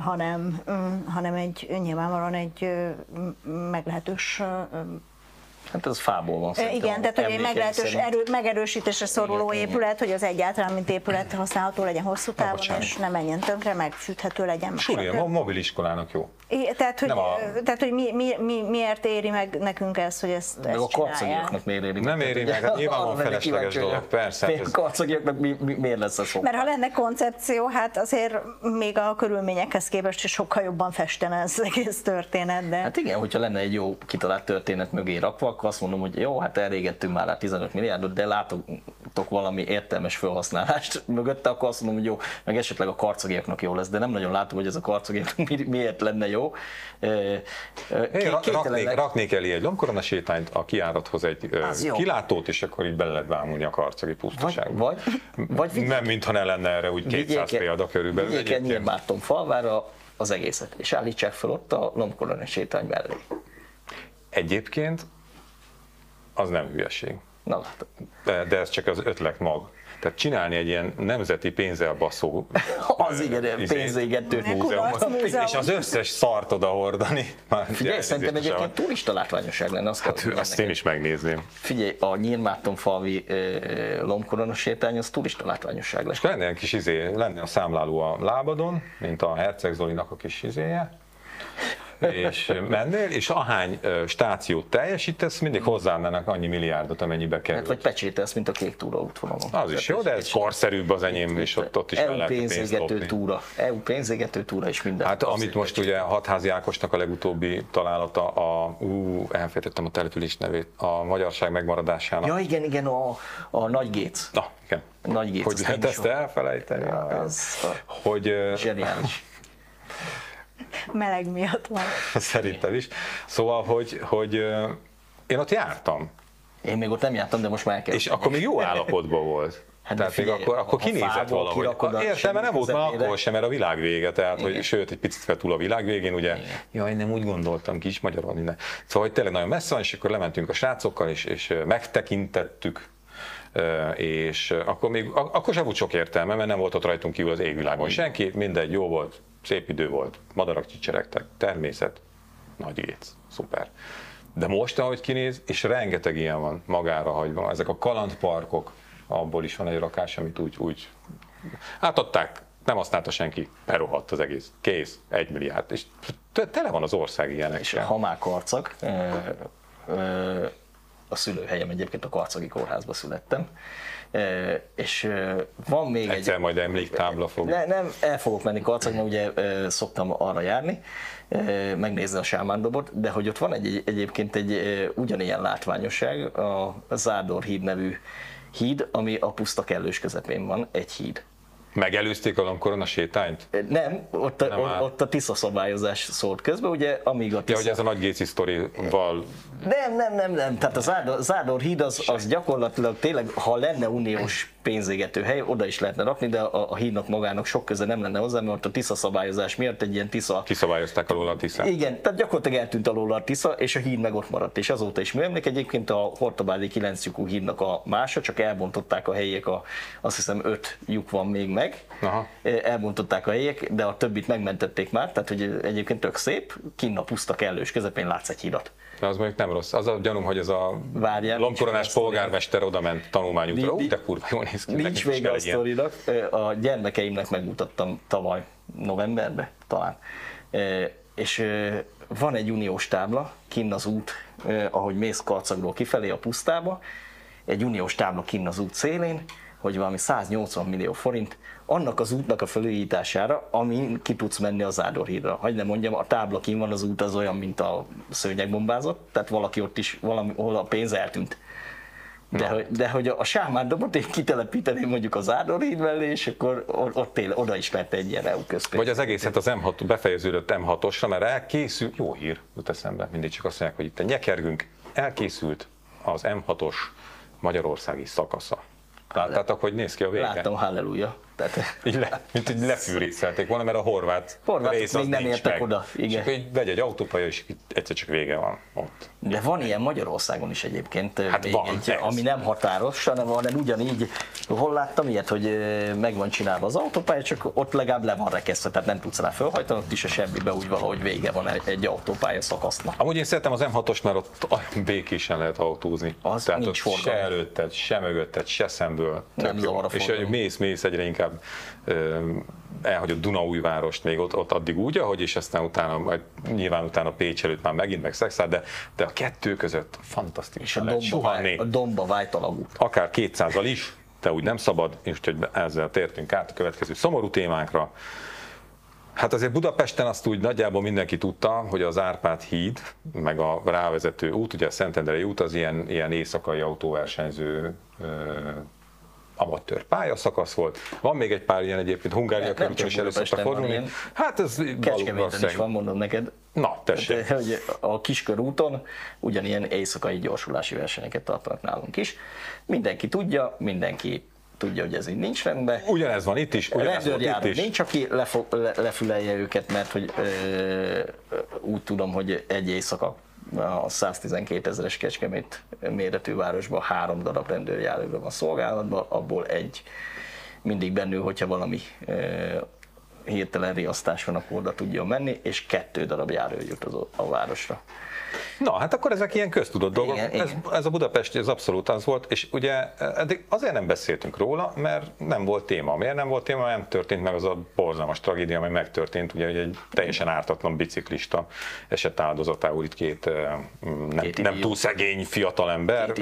hanem, hanem egy nyilvánvalóan egy meglehetős Hát ez fából van szerintem. igen, tehát hogy egy meglehetős erő, megerősítésre szoruló Igen, épület, hogy az egyáltalán, mint épület használható legyen hosszú távon, bocsánat. és ne menjen tönkre, meg fűthető legyen. meg stb. a mobiliskolának jó. I- Tehát, hogy, a- tehát, hogy mi, mi, mi, miért éri meg nekünk ezt, hogy ezt, Meg ezt a csinálják? karcagiaknak miért éri Nem éri meg, hát nyilván van felesleges dolog, persze, hát A karcagiaknak mi, mi, miért lesz ez Mert ha lenne koncepció, hát azért még a körülményekhez képest is sokkal jobban festene ez az egész történet, de... Hát igen, hogyha lenne egy jó kitalált történet mögé rakva, akkor azt mondom, hogy jó, hát elégettünk már rá 15 milliárdot, de látok valami értelmes felhasználást mögötte, akkor azt mondom, hogy jó, meg esetleg a karcagiaknak jó lesz, de nem nagyon látom, hogy ez a karcagiaknak mi- miért lenne jó. Én raknék, raknék elé egy lombkorona sétányt, a kiárathoz egy kilátót, és akkor így bele lehet vámulni a karcagi vagy, pusztaságba. vagy, vagy vigy- Nem, mintha ne lenne erre úgy 200 példa körülbelül. Vigyék egyébként. Nyírbáton falvára az egészet, és állítsák fel ott a lombkorona sétány mellé. Egyébként az nem hülyeség. Na látod. De, de ez csak az ötlet mag. Tehát csinálni egy ilyen nemzeti pénzzel baszó Az igen, izé, pénzégető múzeumot, és az összes szart oda hordani. Már Figyelj, szerintem egyébként turista látványosság lenne. Azt, Hát, azt én is megnézném. Figyelj, a Nyírmáton-falvi uh, lombkorona sétány az turista látványosság lesz. És lenne egy kis izé, lenne a számláló a lábadon, mint a Herceg Zolinak a kis izéje, és mennél, és ahány stációt teljesítesz, mindig hozzáadnának annyi milliárdot, amennyibe kerül. Hát, vagy pecsételsz, mint a kék túra útvonalon. Az is jó, de ez korszerűbb az enyém, és ott, ott is EU lehet pénzégető túra. EU pénzégető túra is minden. Hát amit most ugye Hatházi Ákosnak a legutóbbi találata, a, ú, elfejtettem a település nevét, a magyarság megmaradásának. Ja igen, igen, a, a Nagy Géc. Na, igen. Nagy Géc. Hogy lehet ezt elfelejteni? Az Hogy ö, zseniális. Meleg miatt van. szerintem is. Szóval, hogy, hogy én ott jártam, Én még ott nem jártam, de most már kell. és akkor még jó állapotban volt. Hát tehát még figyelj, akkor, akkor ha kinézett valahogy. a Értem, mert nem volt már akkor sem, mert a világ vége, tehát, hogy Igen. sőt, egy picit fel túl a világ végén, ugye, jaj, nem úgy gondoltam, kis magyarul minden. Szóval, hogy tényleg nagyon messze van, és akkor lementünk a srácokkal, és, és megtekintettük, és akkor még, ak- akkor sem volt sok értelme, mert nem volt ott rajtunk kívül az égvilágon senki, mindegy, jó volt, szép idő volt, madarak csicseregtek, természet, nagy géc, szuper. De most, ahogy kinéz, és rengeteg ilyen van magára hagyva, ezek a kalandparkok, abból is van egy rakás, amit úgy, úgy átadták, nem használta senki, berohadt az egész, kész, egy milliárd, és te- tele van az ország És ilyenekkel. Hamák-Karcag, ö, ö, a szülőhelyem egyébként a Karcagi Kórházba születtem, és van még egy... Egyszer majd emléktábla fog. Ne, nem, el fogok menni Karcagna, ugye szoktam arra járni, megnézni a sámándobot, de hogy ott van egy, egy, egyébként egy ugyanilyen látványosság, a Zárdor híd nevű híd, ami a puszta kellős közepén van, egy híd. Megelőzték a sétányt? Nem, ott a, Nem áll. ott a Tisza szabályozás szólt közben, ugye, amíg a Ja, Tisza... hogy ez a nagy géci sztorival Nem, nem, nem, nem. Tehát a Zárdor, Zárdor híd az, az gyakorlatilag tényleg, ha lenne uniós pénzégető hely, oda is lehetne rakni, de a, a hídnak magának sok köze nem lenne hozzá, mert a Tisza szabályozás miatt egy ilyen Tisza kiszabályozták alól a Tiszát. igen, tehát gyakorlatilag eltűnt alól a Tisza, és a híd meg ott maradt, és azóta is műemlék. Egyébként a Hortobádi 9 lyukú hídnak a mása, csak elbontották a helyiek, a, azt hiszem 5 lyuk van még meg, Aha. elbontották a helyiek, de a többit megmentették már, tehát hogy egyébként tök szép, kinn a puszta kellős közepén látsz egy hidat. De az mondjuk nem rossz. Az a gyanúm, hogy ez a Várjál, a polgármester oda ment tanulmányútra. Ú, de kurva jól néz ki. Nincs vége a sztorinak. A gyermekeimnek megmutattam tavaly novemberben talán. És van egy uniós tábla, kinn az út, ahogy mész Karcagról kifelé a pusztába, egy uniós tábla kinn az út szélén, hogy valami 180 millió forint, annak az útnak a felújítására, amin ki tudsz menni az Ádorhídra. Hogy nem mondjam, a tábla kin van, az út az olyan, mint a szőnyegbombázott, tehát valaki ott is, valami, hol a pénz eltűnt. De, hogy, de hogy a Sámán dobot én kitelepíteném mondjuk az Ádorhíd mellé, és akkor ott tél, oda is lett egy ilyen EU közpénz. Vagy az egészet az M6 befejeződött M6-osra, mert elkészült, jó hír, jut eszembe, mindig csak azt mondják, hogy itt a nyekergünk, elkészült az M6-os magyarországi szakasza. Láttátok, hogy néz ki a vége? Láttam, halleluja. Tehát, Így le, mint hogy lefűrészelték volna, mert a horvát, Horvátok rész az még nem értek meg. oda, igen. És így vegy egy autópálya, és egyszer csak vége van ott. De van ilyen Magyarországon is egyébként, Hát van, egy, ami nem határos, hanem, hanem ugyanígy, hol láttam ilyet, hogy meg van csinálva az autópálya, csak ott legalább le van rekesztve, tehát nem tudsz rá fölhajtani, ott is a semmibe úgy valahogy vége van egy, egy autópálya szakasznak. Amúgy én szeretem az M6-os, mert ott békésen lehet autózni. Az Tehát nincs ott se előtted, se mögötted, se szemből. Nem zavar a És hogy mész, mész egyre inkább ö, elhagyod Dunaújvárost még ott, ott addig úgy, ahogy, és aztán utána, majd nyilván utána Pécs előtt már megint meg Szexár, de, de a kettő között fantasztikus És a domba, suhanni. a domba vájtalagút. akár 200-al is, de úgy nem szabad, és úgyhogy ezzel tértünk át a következő szomorú témánkra. Hát azért Budapesten azt úgy nagyjából mindenki tudta, hogy az Árpád híd, meg a rávezető út, ugye a Szentendrei út az ilyen, ilyen éjszakai autóversenyző amatőr pályaszakasz volt. Van még egy pár ilyen egyébként, Hungária Nem körül csak is elő szoktak van fordulni. Hát ez Kecskeméten is van, mondom neked. Na, tessék. De, hogy a kiskörúton ugyanilyen éjszakai gyorsulási versenyeket tartanak nálunk is. Mindenki tudja, mindenki tudja, hogy ez így nincs rendben. Ugyanez van itt is, ugyanez volt itt is. nincs, aki lefo- le, lefülelje őket, mert hogy ö, úgy tudom, hogy egy éjszaka a 112 ezeres Kecskemét méretű városban három darab rendőrjárőbe van szolgálatban, abból egy mindig bennül, hogyha valami hirtelen riasztás van, akkor oda tudjon menni, és kettő darab járő jut az, a városra. Na, hát akkor ezek ilyen köztudott dolgok. Igen, ez, igen. ez a Budapesti, ez abszolút az volt, és ugye eddig azért nem beszéltünk róla, mert nem volt téma. Miért nem volt téma? Nem történt meg az a borzalmas tragédia, ami megtörtént, ugye hogy egy teljesen ártatlan biciklista esett áldozatául itt két, eh, nem, Két nem túl szegény fiatalember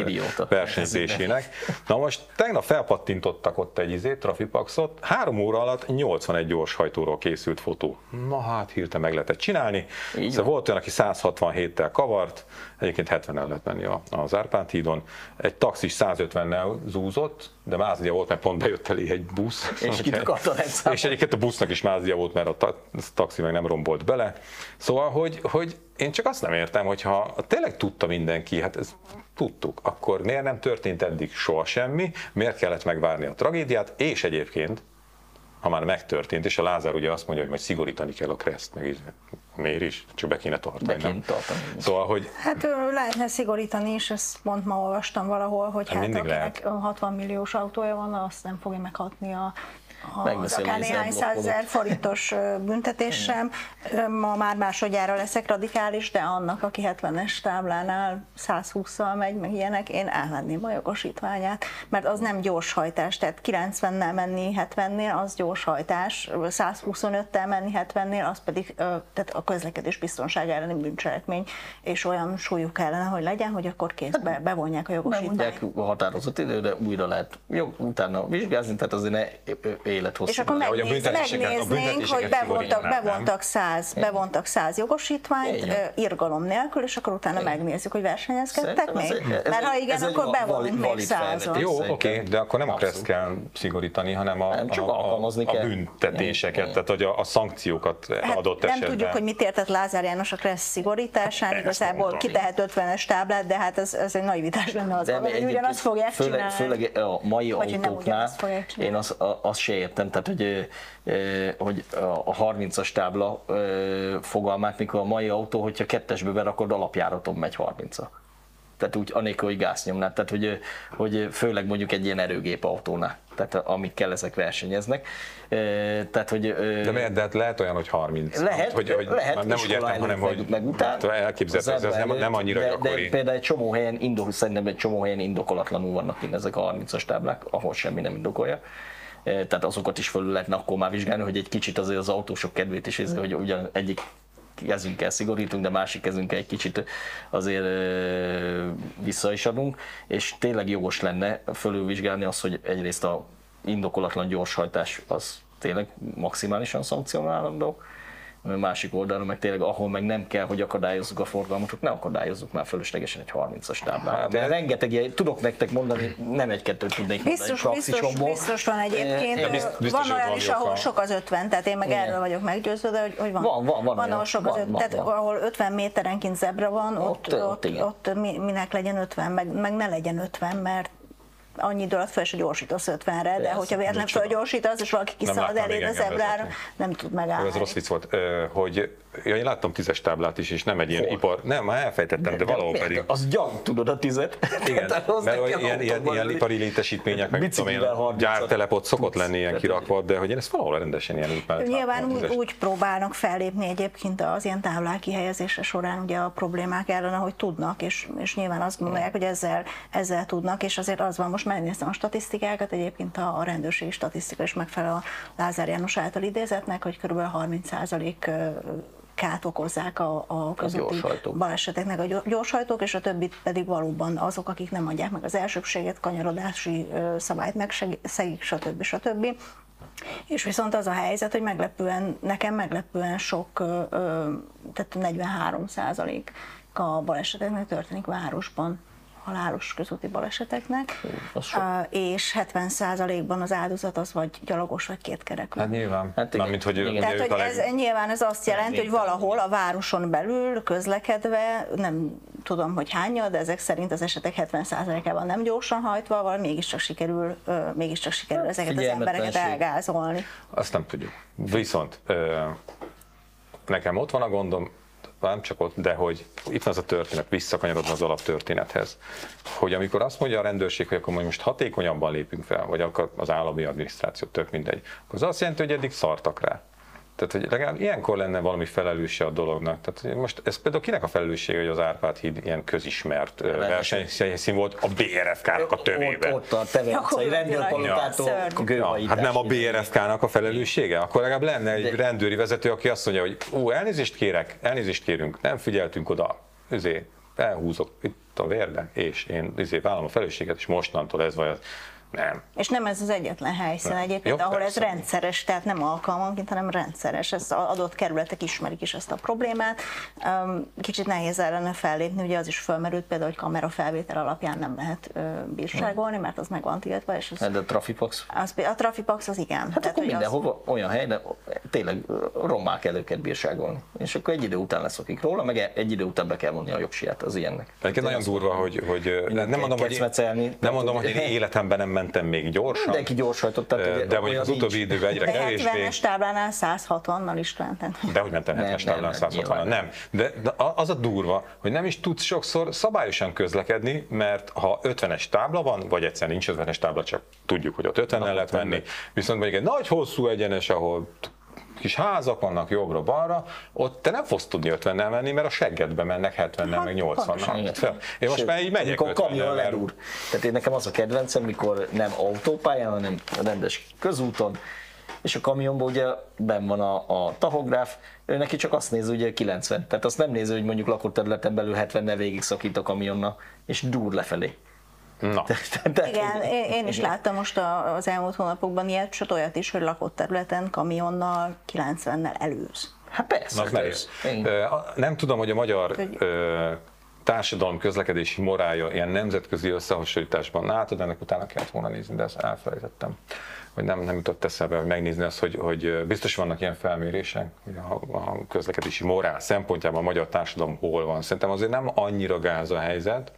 versenyzésének. Na most tegnap felpattintottak ott egy izét, trafipaxot, három óra alatt 81 gyorshajtóról készült fotó. Na hát hirtelen meg lehetett csinálni. Szóval volt olyan, aki 167-tel kavart, egyébként 70-el lehet menni az Árpád hídon. Egy taxis 150-nel zúzott, de mázlia volt, mert pont bejött elé egy busz. És kit akarta rendszámolni. És egyébként a busznak is mázlia volt, mert a ta- taxi meg nem rombolt bele. Szóval, hogy, hogy én csak azt nem értem, hogyha tényleg tudta mindenki, hát ez tudtuk, akkor miért nem történt eddig soha semmi, miért kellett megvárni a tragédiát, és egyébként ha már megtörtént, és a Lázár ugye azt mondja, hogy majd szigorítani kell a kreszt, meg így, miért is, csak be kéne tartani. Be nem? kéne tartani. Szóval, hogy Hát lehetne szigorítani is, ezt pont ma olvastam valahol, hogy hát mindig akinek 60 milliós autója van, azt nem fogja meghatni a a akár néhány százezer forintos büntetés sem. Ma már másodjára leszek radikális, de annak, aki 70-es táblánál 120-szal megy, meg ilyenek, én elvenném a jogosítványát, mert az nem gyorshajtás, tehát 90-nel menni 70-nél, az gyorshajtás, 125-tel menni 70-nél, az pedig tehát a közlekedés biztonság elleni bűncselekmény, és olyan súlyuk kellene, hogy legyen, hogy akkor kézbe bevonják a jogosítványt. Bemondják a határozott időre, újra lehet jó, utána vizsgázni, tehát azért ne élethosszú. És akkor hogy megnéz, büntetéseket- a megnéznénk, hogy bevontak, nem? bevontak, száz, bevontak száz jogosítványt, Igen. irgalom nélkül, és akkor utána megnézzük, hogy versenyezkedtek ez még. egy- ez Mert ha igen, ez akkor bevonunk még százat. Jó, oké, de akkor nem a kreszt kell szigorítani, hanem a, Nem, csak a, a, alkalmazni a kell. büntetéseket, Igen. tehát hogy a, a szankciókat Hát adott nem esetben. tudjuk, hogy mit értett Lázár János a Kressz szigorításán, Ezt igazából kitehet 50-es táblát, de hát ez, ez egy naivitás lenne az, hogy ugyanazt fogják főleg, csinálni. Főleg a mai hogy nem autóknál, én azt az se értem, tehát hogy, hogy a 30-as tábla fogalmát, mikor a mai autó, hogyha kettesbe berakod, alapjáraton megy 30-a. Tehát úgy anélkül, hogy gáznyomnál, tehát hogy, hogy főleg mondjuk egy ilyen erőgép autónál, tehát amikkel ezek versenyeznek. Tehát, hogy De miért? De hát lehet olyan, hogy 30. lehet, hogy, hogy lehet, nem úgy értem, hanem hogy meg után. hát elképzelhető, ez, nem, nem annyira de, gyakori. De például egy csomó helyen, indok, szerintem egy csomó helyen indokolatlanul vannak ezek a 30-as táblák, ahol semmi nem indokolja. E, Tehát azokat is fölül lehetne akkor már vizsgálni, hogy egy kicsit azért az autósok kedvét is érzi, hogy ugyan egyik kezünkkel szigorítunk, de másik kezünkkel egy kicsit azért ö, vissza is adunk, és tényleg jogos lenne fölülvizsgálni azt, hogy egyrészt a indokolatlan gyorshajtás az tényleg maximálisan szankcionálandó, másik oldalon meg tényleg, ahol meg nem kell, hogy akadályozzuk a forgalmat, ott ne akadályozzuk már fölöslegesen egy 30-as táblát. Hát, De de- rengeteg ilyen, tudok nektek mondani, nem egy-kettőt tudnék mondani Biztos, biztos, biztos van egyébként. Bizt- biztos, van olyan is, ahol sok az 50, tehát én meg Igen. erről vagyok meggyőződve, hogy, hogy van. Van, van, van van ahol sok az Van, 50, van, tehát van. ahol 50 méterenként zebra van, ott, Ott, ott, ott ott, minek legyen 50, meg, meg ne legyen 50, mert annyi idő alatt fel se gyorsítasz 50-re, de hogyha véletlenül micsoda. fölgyorsítasz, és valaki kiszalad eléd még a engem zebrára, vezetni. nem tud megállni. Ez rossz vicc volt, hogy ja, én láttam tízes táblát is, és nem egy ilyen Hol? ipar, nem, már elfejtettem, de valahol miért? pedig. Az gyang, tudod a tizet. Igen, az mert hogy az ilyen, ilyen, ilyen ipari létesítmények, meg mit tudom én, Biciklivel 30-at. gyártelep ott szokott Tudsz. lenni ilyen kirakva, de hogy én ezt valahol rendesen ilyen út Nyilván úgy, úgy próbálnak fellépni egyébként az ilyen táblák kihelyezése során ugye a problémák ellen, ahogy tudnak, és, és nyilván azt gondolják, hogy ezzel, ezzel tudnak, és azért az van, most megnéztem a statisztikákat, egyébként a, a rendőrségi statisztika is megfelel a Lázár János által idézetnek, hogy kb. 30% kát okozzák a, a közúti gyorshajtók. baleseteknek a gyor- gyorshajtók, és a többit pedig valóban azok, akik nem adják meg az elsőbséget, kanyarodási szabályt megszegik, stb. stb. És viszont az a helyzet, hogy meglepően, nekem meglepően sok, tehát 43 százalék a baleseteknek történik városban halálos közúti baleseteknek, sok. Ö, és 70 százalékban az áldozat az vagy gyalogos, vagy kétkerekű. Hát nyilván. Hát igen. mint hogy Igen. Tehát, hogy ez, nyilván ez azt jelenti, hogy valahol a városon belül közlekedve, nem tudom, hogy hányal, de ezek szerint az esetek 70%-ában nem gyorsan hajtva, valami mégiscsak sikerül, mégiscsak sikerül Hát, ezeket az embereket elgázolni. Azt nem tudjuk. Viszont nekem ott van a gondom, nem csak ott, de hogy itt van az a történet, visszakanyarodva az alaptörténethez, hogy amikor azt mondja a rendőrség, hogy akkor most hatékonyabban lépünk fel, vagy akkor az állami adminisztráció, tök mindegy, akkor az azt jelenti, hogy eddig szartak rá. Tehát, hogy legalább ilyenkor lenne valami felelőse a dolognak. Tehát hogy most ez például kinek a felelőssége, hogy az Árpád híd ilyen közismert versenyszín volt a BRFK-nak a tövében? Ott, ott a tevencei rendőrpalotától Ja. hát nem a BRFK-nak a felelőssége? Akkor legalább lenne egy De- rendőri vezető, aki azt mondja, hogy ó, elnézést kérek, elnézést kérünk, nem figyeltünk oda, ezért elhúzok itt a vérbe, és én ezért vállalom a felelősséget, és mostantól ez vagy az. Nem. És nem ez az egyetlen helyszín Nem. egyébként, Jó, ahol ez persze. rendszeres, tehát nem alkalmanként, hanem rendszeres. Ez az adott kerületek ismerik is ezt a problémát. Kicsit nehéz ellene fellépni, ugye az is felmerült például, hogy kamerafelvétel alapján nem lehet bírságolni, mert az meg van tiltva, és az, Hát De a Trafipax az, a Trafipax az igen. Hát akkor hogy az- mindenhova olyan hely, de tényleg rommá kell őket bírságolni. És akkor egy idő után leszokik róla, meg egy idő után be kell vonni a jogsiát az ilyennek. Egyébként nagyon durva, hogy, hogy nem mondom, hogy, nem tehát, mondom, hogy hogy- én életemben nem mentem még gyorsan, Mindenki gyorshajtott, tehát ugye de mondjuk az utóbbi időben egyre De kevésbé. 70-es táblánál 160-nal is mentem. De hogy mentem Nem, 70-es nem, táblán nem, 160 nyilván. nem. De, de az a durva, hogy nem is tudsz sokszor szabályosan közlekedni, mert ha 50-es tábla van, vagy egyszer nincs 50-es tábla, csak tudjuk, hogy ott 50 lehet menni, viszont mondjuk egy nagy hosszú egyenes, ahol kis házak vannak jobbra-balra, ott te nem fogsz tudni 50-nel menni, mert a seggedbe mennek 70-nel, Hát, meg pontosan. 80-nal. Én most Sőt, már így megyek Amikor 50 kamion ledúr. Tehát én nekem az a kedvencem, mikor nem autópályán, hanem rendes közúton, és a kamionban ugye benn van a, a tahográf, ő neki csak azt nézi, ugye 90. Tehát azt nem nézi, hogy mondjuk lakott területen belül 70-nel végig szakít a kamionna, és dur lefelé. Na, Tehát- Igen, én, én is láttam most a- az elmúlt hónapokban ilyet, sőt olyat is, hogy lakott területen kamionnal 90-nel előz. Hát persze. Na, a- Nem tudom, hogy a magyar Hogy- ö, társadalom közlekedési morálja ilyen nemzetközi összehasonlításban látod, ennek utána kellett volna nézni, de ezt elfelejtettem. Vagy nem, nem jutott eszembe, hogy megnézni azt, hogy, hogy biztos vannak ilyen felmérések, hogy a, a közlekedési morál szempontjában a magyar társadalom hol van. Szerintem azért nem annyira gáz a helyzet,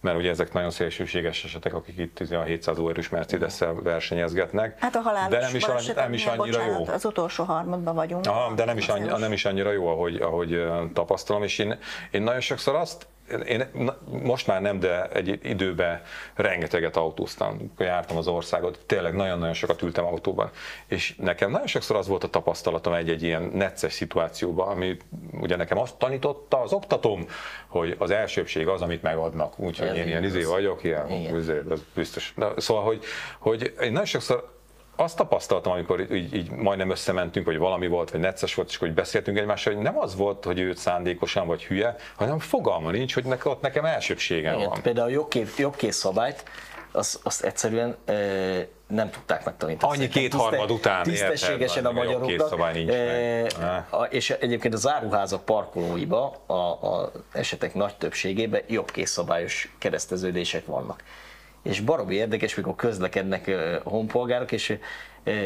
mert ugye ezek nagyon szélsőséges esetek, akik itt a 700 erős Mercedes-szel versenyezgetnek. Hát a halálos de nem is, annyi- nem is annyira jó. bocsánat, Az utolsó harmadban vagyunk. Aha, de nem is, annyi, nem is annyira jó, ahogy, ahogy tapasztalom, és én, én nagyon sokszor azt, én na, most már nem, de egy időben rengeteget autóztam, amikor jártam az országot, tényleg nagyon-nagyon sokat ültem autóban, és nekem nagyon sokszor az volt a tapasztalatom egy-egy ilyen necces szituációban, ami ugye nekem azt tanította az oktatóm, hogy az elsőbség az, amit megadnak, úgyhogy én ilyen izé vagyok, ilyen, izé, ez biztos. De, szóval, hogy, hogy én nagyon sokszor azt tapasztaltam, amikor így, így majdnem összementünk, vagy valami volt, vagy necces volt, és így beszéltünk egymással, hogy nem az volt, hogy ő szándékosan vagy hülye, hanem fogalma nincs, hogy nek, ott nekem elsőbségem Igen, van. például a jogkép, jogkész szabályt, azt, azt egyszerűen e, nem tudták megtanítani. Annyi kétharmad után, Tisztességesen érted, a jogkész magyaroknak. nincs e, a, és egyébként az áruházak parkolóiba a, a esetek nagy többségében jobbkész szabályos kereszteződések vannak. És baromi érdekes, mikor közlekednek honpolgárok, és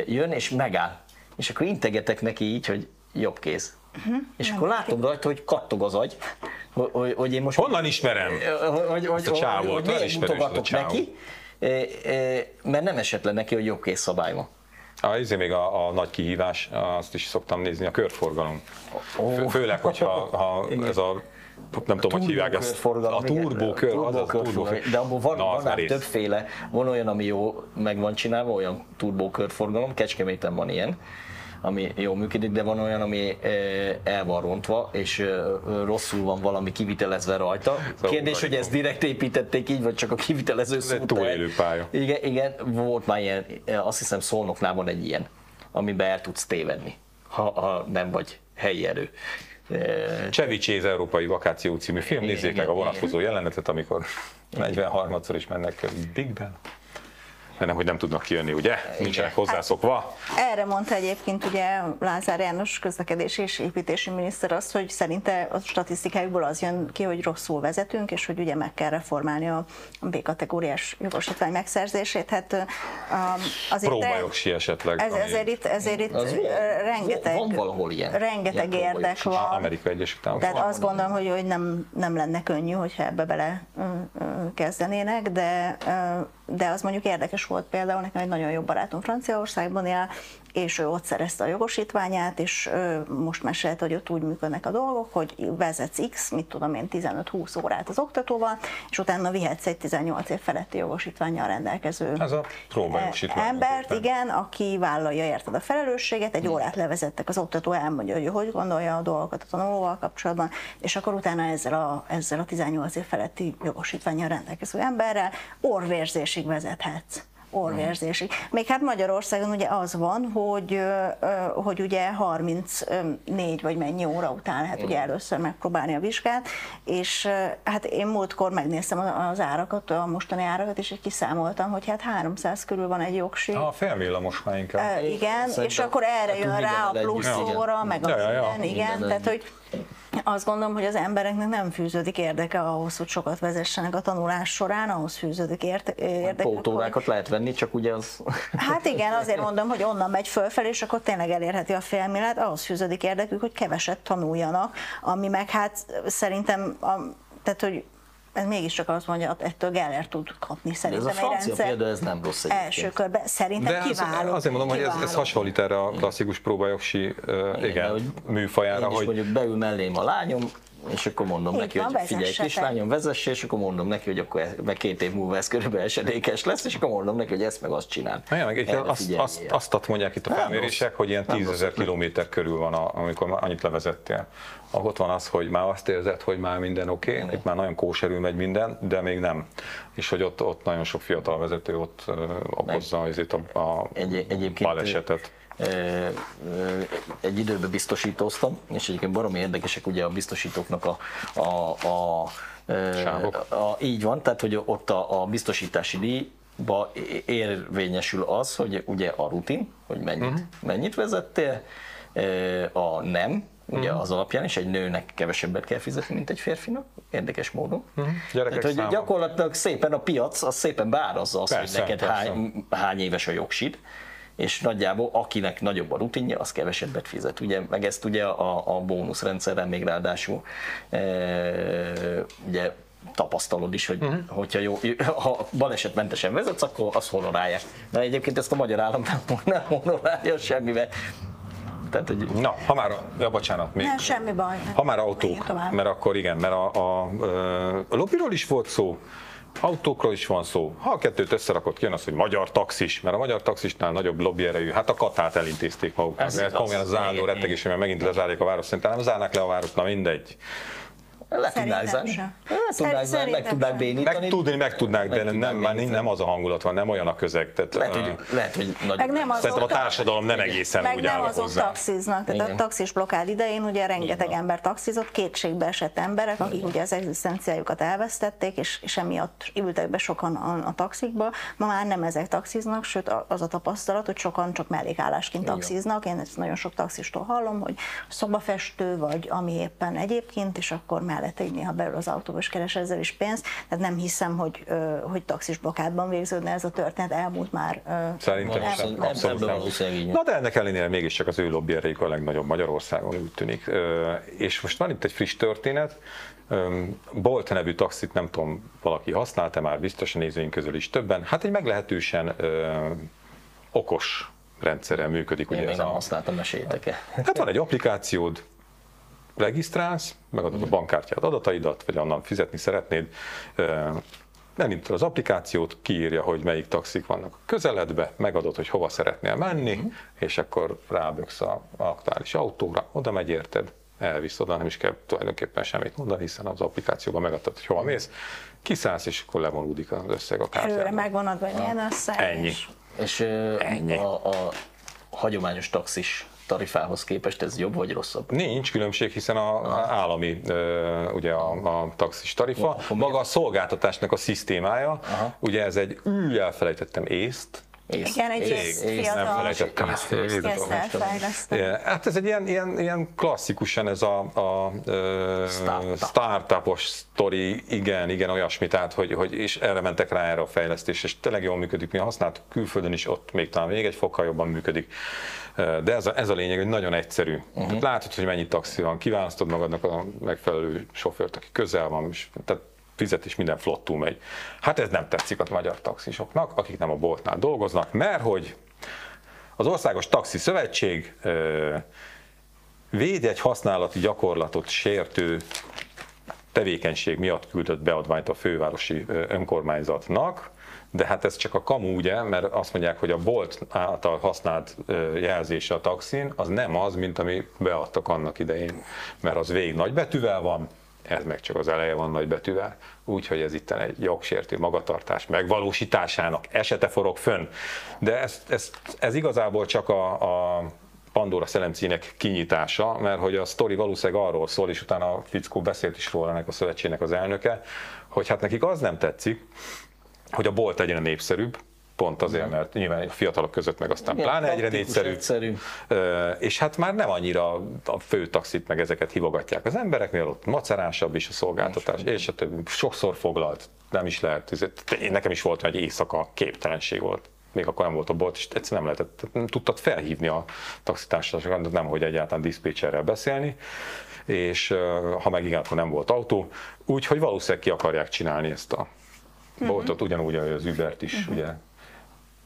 jön és megáll. És akkor integetek neki így, hogy jobb kéz. Mhm. És akkor látom rajta, hogy kattog az agy, hogy, hogy, én most Honnan ismerem? hogy, hogy, a csávót, hogy, miért mutogatok neki, mert nem esett le neki, hogy jobb kész szabály van. A, ezért még a, a nagy kihívás, azt is szoktam nézni, a körforgalom. Fő, főleg, hogyha ha ez a nem tudom, hogy hívják ezt. A igen. turbókör, az a Turbokörforgalom. turbókör. De abból van, Na, az van már ám többféle, van olyan, ami jó meg van csinálva, olyan turbókörforgalom, Kecskeméten van ilyen, ami jól működik, de van olyan, ami eh, el van rontva, és eh, rosszul van valami kivitelezve rajta. Kérdés, hogy ezt direkt építették így, vagy csak a kivitelező el. túlélő pálya. Igen, igen, volt már ilyen, eh, azt hiszem Szolnoknál van egy ilyen, amiben el tudsz tévedni, ha, ha nem vagy helyi erő. Csevicséz Európai Vakáció című film, nézzék meg a vonatkozó jelenetet, amikor 43-szor is mennek Big Ben. De nem, hogy nem tudnak kijönni, ugye? Nincsenek hozzászokva. Erre mondta egyébként ugye Lázár János közlekedési és építési miniszter azt, hogy szerinte a statisztikákból az jön ki, hogy rosszul vezetünk, és hogy ugye meg kell reformálni a B-kategóriás jogosítvány megszerzését. Hát azért Próbajogsi esetleg. ez, ezért itt, ezért itt Az- rengeteg, van valahol ilyen. rengeteg Ilyen érdek van. Amerika Egyesült Államok. Tehát azt gondolom, hogy, hogy nem, nem lenne könnyű, hogyha ebbe bele kezdenének, de de az mondjuk érdekes volt például, nekem egy nagyon jó barátom Franciaországban él, és ő ott szerezte a jogosítványát, és most mesélte, hogy ott úgy működnek a dolgok, hogy vezetsz X, mit tudom én, 15-20 órát az oktatóval, és utána vihetsz egy 18 év feletti jogosítványjal rendelkező Ez a embert, igen, aki vállalja érted a felelősséget, egy órát levezettek, az oktató elmondja, hogy hogy gondolja a dolgokat a tanulóval kapcsolatban, és akkor utána ezzel a, ezzel a 18 év feletti jogosítványjal rendelkező emberrel orvérzésig vezethetsz orvérzésig. Még hát Magyarországon ugye az van, hogy, hogy ugye 34 vagy mennyi óra után lehet ugye először megpróbálni a vizsgát, és hát én múltkor megnéztem az árakat, a mostani árakat, és kiszámoltam, hogy hát 300 körül van egy jogsi. A félvillamos már inkább. Igen, Szerintem és akkor erre jön rá a plusz óra, meg ja, a ja, ja. igen, igen, tehát hogy azt gondolom, hogy az embereknek nem fűződik érdeke ahhoz, hogy sokat vezessenek a tanulás során, ahhoz fűződik érte, érdeke. Pótórákat hogy... lehet venni, csak ugye az... Hát igen, azért mondom, hogy onnan megy fölfelé, és akkor tényleg elérheti a félmélet, ahhoz fűződik érdekük, hogy keveset tanuljanak, ami meg hát szerintem, a, tehát hogy ez mégiscsak azt mondja, ettől Geller tud kapni szerintem ez a francia rendszer. példa, ez nem rossz egyébként. Első körben szerintem De kiváló. azért mondom, kiváló. hogy ez, ez hasonlít erre a klasszikus próbajogsi uh, igen, igen, hogy műfajára. Én is hogy... mondjuk beül mellém a lányom, és akkor mondom Itt neki, van, hogy figyelj kislányom, vezesse, és akkor mondom neki, hogy akkor meg két év múlva ez körülbelül esedékes lesz, és akkor mondom neki, hogy ezt meg azt csinál. Na, meg, azt, azt, azt mondják itt a felmérések, hogy ilyen tízezer kilométer körül van, amikor annyit levezettél. Ott van az, hogy már azt érzed, hogy már minden oké, okay, itt már nagyon kóserül megy minden, de még nem. És hogy ott, ott nagyon sok fiatal vezető ott okozza azért a, a egy, egyébként balesetet egy időben biztosítóztam, és egyébként baromi érdekesek ugye a biztosítóknak a, a, a, a, a így van, tehát hogy ott a, a biztosítási díjba érvényesül az, hogy ugye a rutin, hogy mennyit, uh-huh. mennyit vezettél, a nem, ugye uh-huh. az alapján, és egy nőnek kevesebbet kell fizetni, mint egy férfinak, érdekes módon. Uh-huh. Tehát, hogy gyakorlatilag szépen a piac az szépen beárazza azt, persze, hogy neked hány, hány éves a jogsid, és nagyjából akinek nagyobb a rutinja, az kevesebbet fizet. Ugye, meg ezt ugye a, a bónuszrendszerrel még ráadásul e, ugye tapasztalod is, hogy uh-huh. hogyha jó, ha balesetmentesen vezetsz, akkor azt honorálják. De egyébként ezt a magyar állam nem, nem honorálja semmivel. Tehát, hogy... Na, ha már, ja, bocsánat, még. Nem, semmi baj. Ha már autók, mert akkor igen, mert a, a, a lobbyról is volt szó, autókról is van szó. Ha a kettőt összerakott, kijön az, hogy magyar taxis, mert a magyar taxisnál nagyobb lobbyerejű, hát a katát elintézték maguknak, mert komolyan az álló rettegés, mert megint lezárják a város, szerintem nem zárnák le a város, na mindegy. Le tudnák zárni. Le tudnák meg tudnák bénítani. Meg tudni, meg tudnák, de nem, nem, már nem az a hangulat van, nem olyan a közeg. Tehát, lehet, hogy, lehet, hogy meg nem az Szerintem a társadalom nem egészen meg úgy nem azok hozzá. taxiznak. Tehát Igen. a taxis blokkád idején ugye rengeteg Igen. ember taxizott, kétségbe esett emberek, akik Igen. ugye az egzisztenciájukat elvesztették, és, és emiatt ültek be sokan a, a taxikba. Ma már nem ezek taxiznak, sőt az a tapasztalat, hogy sokan csak mellékállásként taxiznak. Én ezt nagyon sok taxistól hallom, hogy szobafestő vagy ami éppen egyébként, és akkor mellette így néha belül az autóba és keres ezzel is pénzt. Tehát nem hiszem, hogy, hogy taxis blokkádban végződne ez a történet, elmúlt már. Szerintem sem, abszolút nem. Na de ennek ellenére mégiscsak az ő lobbyerejük a legnagyobb Magyarországon úgy tűnik. És most van itt egy friss történet, Bolt nevű taxit nem tudom, valaki használta már, biztos a nézőink közül is többen. Hát egy meglehetősen ö, okos rendszerrel működik. Én ugye még ez nem a... használtam, meséljetek-e? Hát van egy applikációd, regisztrálsz, megadod a bankkártyád adataidat, vagy onnan fizetni szeretnéd, elindítod az applikációt, kiírja, hogy melyik taxik vannak a közeledbe, megadod, hogy hova szeretnél menni, uh-huh. és akkor ráböksz a aktuális autóra, oda megy érted, elvisz oda, nem is kell tulajdonképpen semmit mondani, hiszen az applikációban megadtad, hogy hova mész, kiszállsz, és akkor levonódik az összeg a kártyában. Előre megvonod, hogy milyen összeg. Ennyi. És, és Ennyi. A, a hagyományos taxis tarifához képest ez jobb vagy rosszabb? Nincs különbség, hiszen a állami ugye a, a taxis tarifa, maga a szolgáltatásnak a szisztémája, Aha. ugye ez egy ű, elfelejtettem észt, Ész, Igen, egy ész, ész, nem felejtettem ezt. Hát ez egy ilyen, ilyen, ilyen klasszikusan ez a, a Startup. startupos sztori, igen, igen, olyasmi, tehát hogy, hogy és erre mentek rá erre a fejlesztés, és tényleg jól működik, mi használtuk külföldön is, ott még talán még egy fokkal jobban működik. De ez a, ez a lényeg, hogy nagyon egyszerű. Uh-huh. Tehát látod, hogy mennyi taxi van, kiválasztod magadnak a megfelelő sofőrt, aki közel van, és tehát fizetés, minden flottul megy. Hát ez nem tetszik a magyar taxisoknak, akik nem a boltnál dolgoznak, mert hogy az Országos Taxi Szövetség véd egy használati gyakorlatot sértő tevékenység miatt küldött beadványt a fővárosi önkormányzatnak, de hát ez csak a kamu, ugye, mert azt mondják, hogy a bolt által használt jelzése a taxin, az nem az, mint ami beadtak annak idején, mert az végig nagybetűvel van, ez meg csak az eleje van nagybetűvel, úgyhogy ez itt egy jogsértő magatartás megvalósításának esete forog fönn. De ez, ez, ez igazából csak a, a Pandora szelemcének kinyitása, mert hogy a sztori valószínűleg arról szól, és utána a fickó beszélt is róla ennek a szövetségnek az elnöke, hogy hát nekik az nem tetszik, hogy a bolt egyre népszerűbb, pont azért, mert nyilván a fiatalok között meg aztán Igen, pláne egyre népszerűbb. Egyszerű. És hát már nem annyira a fő taxit meg ezeket hívogatják az emberek, mivel ott macerásabb is a szolgáltatás, és a többi. Sokszor foglalt, nem is lehet. Nekem is volt egy éjszaka képtelenség volt még akkor nem volt a bolt, és egyszerűen nem lehetett, nem tudtad felhívni a taxitársaságot, nem hogy egyáltalán diszpécserrel beszélni, és ha meg igen, akkor nem volt autó, úgyhogy valószínűleg ki akarják csinálni ezt a boltot, uh-huh. ugyanúgy, ahogy az Ubert is, uh-huh. ugye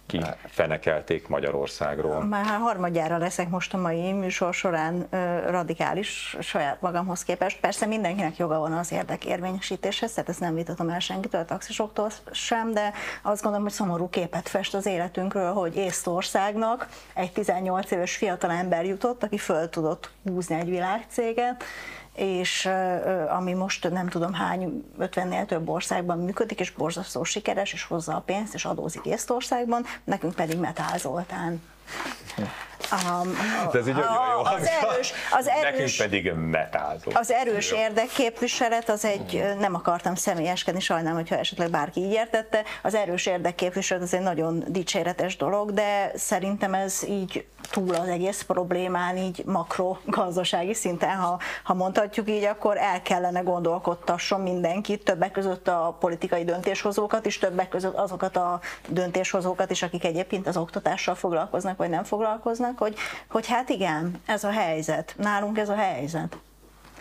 kifenekelték Magyarországról. Már harmadjára leszek most a mai műsor során radikális saját magamhoz képest. Persze mindenkinek joga van az érdekérvényesítéshez, tehát ezt nem vitatom el senkitől, a taxisoktól sem, de azt gondolom, hogy szomorú képet fest az életünkről, hogy Észtországnak egy 18 éves fiatal ember jutott, aki föl tudott húzni egy világcéget, és ami most nem tudom hány 50-nél több országban működik, és borzasztó sikeres, és hozza a pénzt, és adózik Észtországban, nekünk pedig Metál Zoltán. Um, ez így jó az erős, az erős, Nekünk pedig metázó. Az erős érdekképviselet, az egy, nem akartam személyeskedni, sajnálom, hogyha esetleg bárki így értette, az erős érdekképviselet az egy nagyon dicséretes dolog, de szerintem ez így túl az egész problémán, így makro gazdasági szinten, ha, ha mondhatjuk így, akkor el kellene gondolkodtasson mindenkit, többek között a politikai döntéshozókat is, többek között azokat a döntéshozókat is, akik egyébként az oktatással foglalkoznak, vagy nem foglalkoznak, hogy, hogy hát igen, ez a helyzet, nálunk ez a helyzet.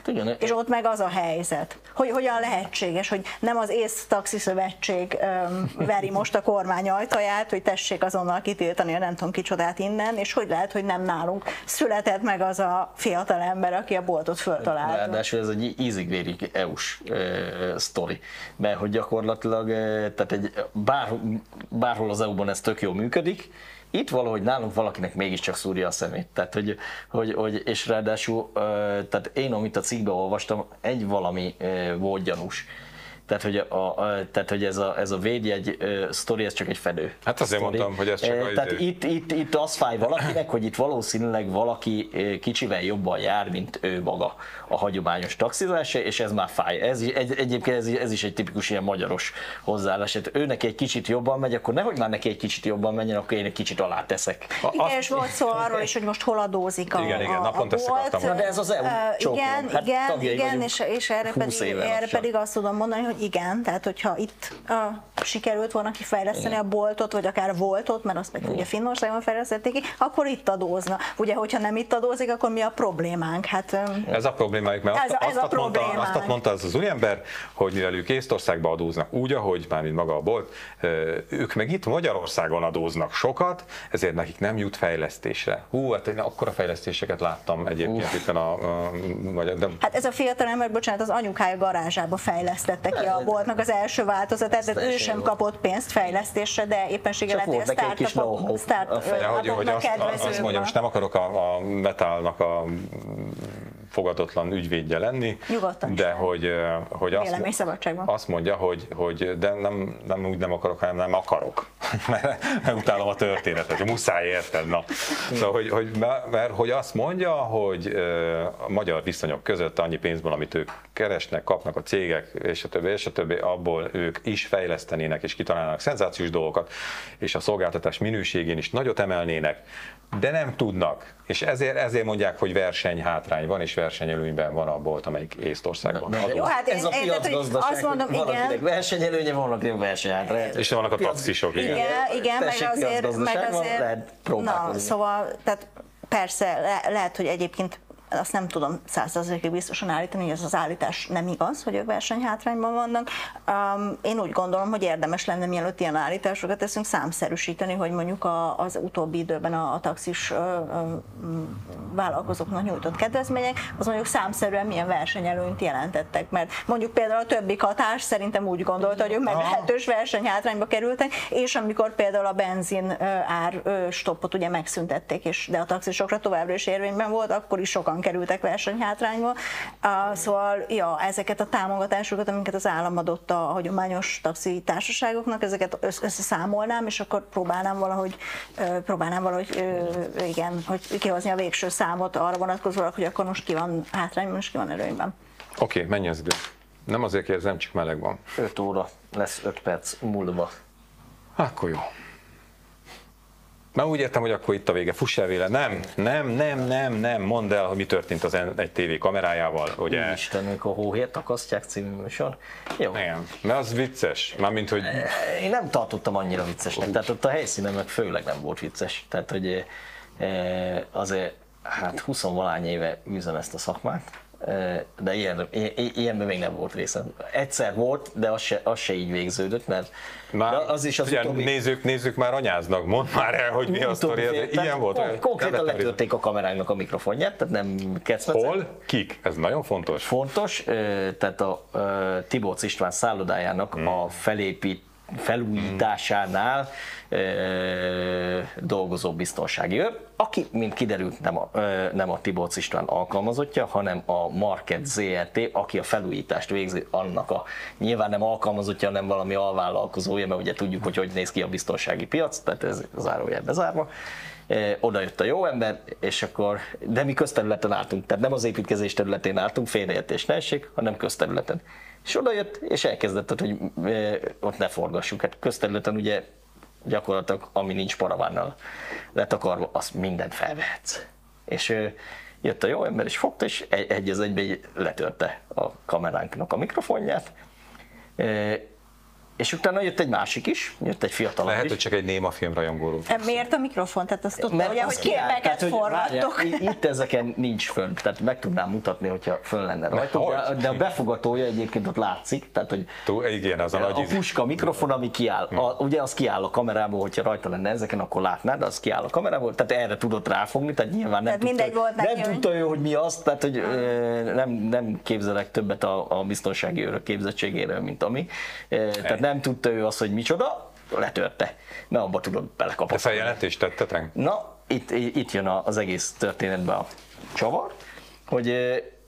Igen. És ott meg az a helyzet, hogy hogyan lehetséges, hogy nem az ész taxi szövetség veri most a kormány ajtaját, hogy tessék azonnal kitiltani a nem tudom kicsodát innen, és hogy lehet, hogy nem nálunk született meg az a fiatal ember, aki a boltot föltalálta. Ráadásul ez egy ízigvéri EU-s e, sztori, mert hogy gyakorlatilag e, tehát egy, bár, bárhol az EU-ban ez tök jó működik, itt valahogy nálunk valakinek mégiscsak szúrja a szemét. Tehát, hogy, hogy, hogy és ráadásul, tehát én, amit a cikkben olvastam, egy valami volt gyanús tehát, hogy, a, a, tehát, hogy ez, a, ez a védjegy uh, sztori, ez csak egy fedő. Hát azért sztori. mondtam, hogy ez csak uh, Tehát itt, itt, itt az fáj valakinek, hogy itt valószínűleg valaki kicsivel jobban jár, mint ő maga a hagyományos taxizása, és ez már fáj. Ez, egy, egyébként ez, ez is egy tipikus ilyen magyaros hozzáállás. Hát ő neki egy kicsit jobban megy, akkor nehogy már neki egy kicsit jobban menjen, akkor én egy kicsit alá teszek. Igen, azt... és volt szó arról is, hogy most hol adózik a Igen, igen, napont ezt akartam. De ez az EU uh, Igen, hát igen, igen, és, és erre, pedig, erre pedig azt tudom mondani, hogy hogy igen, tehát hogyha itt a, sikerült volna kifejleszteni igen. a boltot, vagy akár voltot, mert azt meg igen. ugye Finnországban fejlesztették ki, akkor itt adózna. Ugye, hogyha nem itt adózik, akkor mi a problémánk? Hát, ez a problémájuk, mert ez, azt, ez azt, a mondta, azt mondta az az úriember, hogy mivel ők Észtországba adóznak úgy, ahogy már mint maga a bolt, ők meg itt Magyarországon adóznak sokat, ezért nekik nem jut fejlesztésre. Hú, hát én akkora fejlesztéseket láttam egyébként itt a, a, a de... Hát ez a fiatal ember, bocsánat, az anyukája garázsába fejlesztette ki a bolt boltnak az első változatát, tehát ő sem kapott pénzt fejlesztésre, de éppenséggel lehet, hogy a startupok, startupoknak azt, azt mondja, most nem akarok a, a metálnak a fogadatlan ügyvédje lenni, Nyugodtan. de hogy, hogy azt, azt mondja, hogy, hogy de nem, nem úgy nem akarok, hanem nem akarok, mert utálom a történetet, hogy muszáj érted, na. Szóval, hogy, hogy, mert, hogy azt mondja, hogy a magyar viszonyok között annyi pénzből, amit ők keresnek, kapnak a cégek, és a többi, és a többi, abból ők is fejlesztenének, és kitalálnának szenzációs dolgokat, és a szolgáltatás minőségén is nagyot emelnének, de nem tudnak. És ezért, ezért mondják, hogy versenyhátrány van, és versenyelőnyben van a bolt, amelyik Észtországban van. Jó, hát ez én, a piacgazdaság, azt mondom, igen. versenyelőnye, vannak versenyhátrány. És vannak a taxisok, igen. Igen, igen meg azért, meg azért, na, szóval, tehát persze, le, lehet, hogy egyébként azt nem tudom százszerzalékig biztosan állítani, hogy ez az állítás nem igaz, hogy ők versenyhátrányban vannak. Um, én úgy gondolom, hogy érdemes lenne, mielőtt ilyen állításokat teszünk, számszerűsíteni, hogy mondjuk a, az utóbbi időben a, a taxis ö, ö, vállalkozóknak nyújtott kedvezmények, az mondjuk számszerűen milyen versenyelőnyt jelentettek, mert mondjuk például a többi katás szerintem úgy gondolta, hogy ők meglehetős versenyhátrányba kerültek, és amikor például a benzin ár stoppot ugye megszüntették, és de a taxisokra továbbra is érvényben volt, akkor is sokan kerültek versenyhátrányba. Szóval, ja, ezeket a támogatásokat, amiket az állam adott a hagyományos taxi társaságoknak, ezeket összeszámolnám, és akkor próbálnám valahogy, próbálnám valahogy, igen, hogy kihozni a végső számot arra vonatkozólag, hogy akkor most ki van hátrányban, és ki van előnyben. Oké, okay, mennyi az idő? Nem azért kérdezem, csak meleg van. 5 óra lesz 5 perc múlva. Akkor jó. Már úgy értem, hogy akkor itt a vége. Fuss el véle. Nem, nem, nem, nem, nem. Mondd el, hogy mi történt az egy tévé kamerájával. Ugye? Istenünk, a hóhért akasztják című műsor. Jó. Igen, mert az vicces. Mármint, hogy... Én nem tartottam annyira viccesnek. Tehát ott a helyszínen meg főleg nem volt vicces. Tehát, hogy eh, azért hát 20 valány éve űzem ezt a szakmát de ilyen, ilyenben még nem volt részem. Egyszer volt, de az se, az se így végződött, mert már, de az is az ugye, utóbbi... nézők, nézők már anyáznak, mondd már el, hogy mi a sztori, ilyen volt. Konkrétan letörték a kamerának a mikrofonját, tehát nem kecmecek. Hol? Kik? Ez nagyon fontos. Fontos, tehát a Tibóc István szállodájának hmm. a felépít felújításánál dolgozó biztonsági őr, aki, mint kiderült, nem a, e, nem a Tibóc István alkalmazottja, hanem a Market ZRT, aki a felújítást végzi annak a, nyilván nem alkalmazottja, hanem valami alvállalkozója, mert ugye tudjuk, hogy hogy néz ki a biztonsági piac, tehát ez zárójel bezárva. Oda jött a jó ember, és akkor, de mi közterületen álltunk, tehát nem az építkezés területén álltunk, félreértés ne essék, hanem közterületen. És oda jött, és elkezdett, hogy ott ne forgassuk. Hát közterületen ugye gyakorlatilag, ami nincs paravánnal letakarva, azt mindent felvehetsz. És jött a jó ember, és fogta, és egy, egy az egybe letörte a kameránknak a mikrofonját, és utána jött egy másik is, jött egy fiatal Lehet, is. hogy csak egy néma filmrajongó. E, miért a mikrofon? Tehát azt tudta, ugye, hogy képeket forgattok. Itt ezeken nincs fönn, tehát meg tudnám mutatni, hogyha fönn lenne rajta. De, de a befogatója egyébként ott látszik, tehát hogy Tú, igen, az a, a puska, mikrofon, ami kiáll, hm. a, ugye az kiáll a kamerából, hogyha rajta lenne ezeken, akkor látnád, de az kiáll a kamerából, tehát erre tudott ráfogni, tehát nyilván nem tehát tudta, volt nem tudta ő, hogy mi az, tehát hogy nem, nem képzelek többet a, a biztonsági őrök képzettségéről, mint ami. Tehát nem tudta ő azt, hogy micsoda, letörte, mert abba tudod belekapni. De feljelentést tettetek? Na, itt, itt jön az egész történetben a csavar, hogy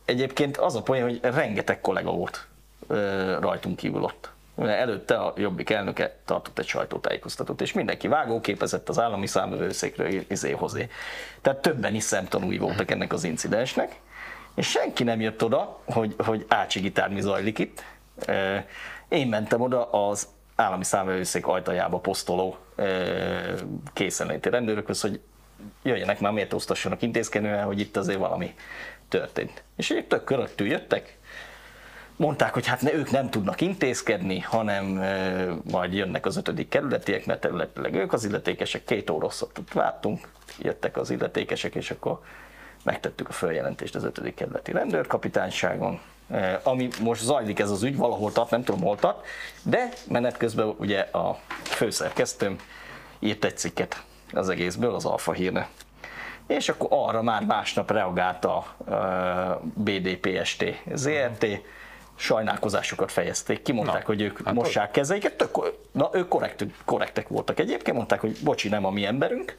egyébként az a poén, hogy rengeteg kollega volt rajtunk kívül ott. Előtte a Jobbik elnöke tartott egy sajtótájékoztatót, és mindenki vágóképezett az állami számövőszékről izé hozé. Tehát többen is szemtanúi voltak ennek az incidensnek, és senki nem jött oda, hogy, hogy ácsi gitár mi zajlik itt. Én mentem oda az állami számvevőszék ajtajába posztoló készenléti rendőrökhöz, hogy jöjjenek már méltóztassanak intézkedően, hogy itt azért valami történt. És ők tök köröttül jöttek, mondták, hogy hát ne, ők nem tudnak intézkedni, hanem majd jönnek az ötödik kerületiek, mert területileg ők az illetékesek, két órosszat vártunk, jöttek az illetékesek, és akkor megtettük a feljelentést az ötödik kerületi rendőrkapitányságon, ami most zajlik ez az ügy, valahol tart, nem tudom hol tart, de menet közben ugye a főszerkesztőm írt egy cikket az egészből, az Alfa hírne. És akkor arra már másnap reagált a BDPST ZRT, sajnálkozásukat fejezték ki, mondták, na, hogy ők hát mossák kezeiket, tök, na ők korrekt, korrektek voltak egyébként, mondták, hogy bocsi, nem a mi emberünk,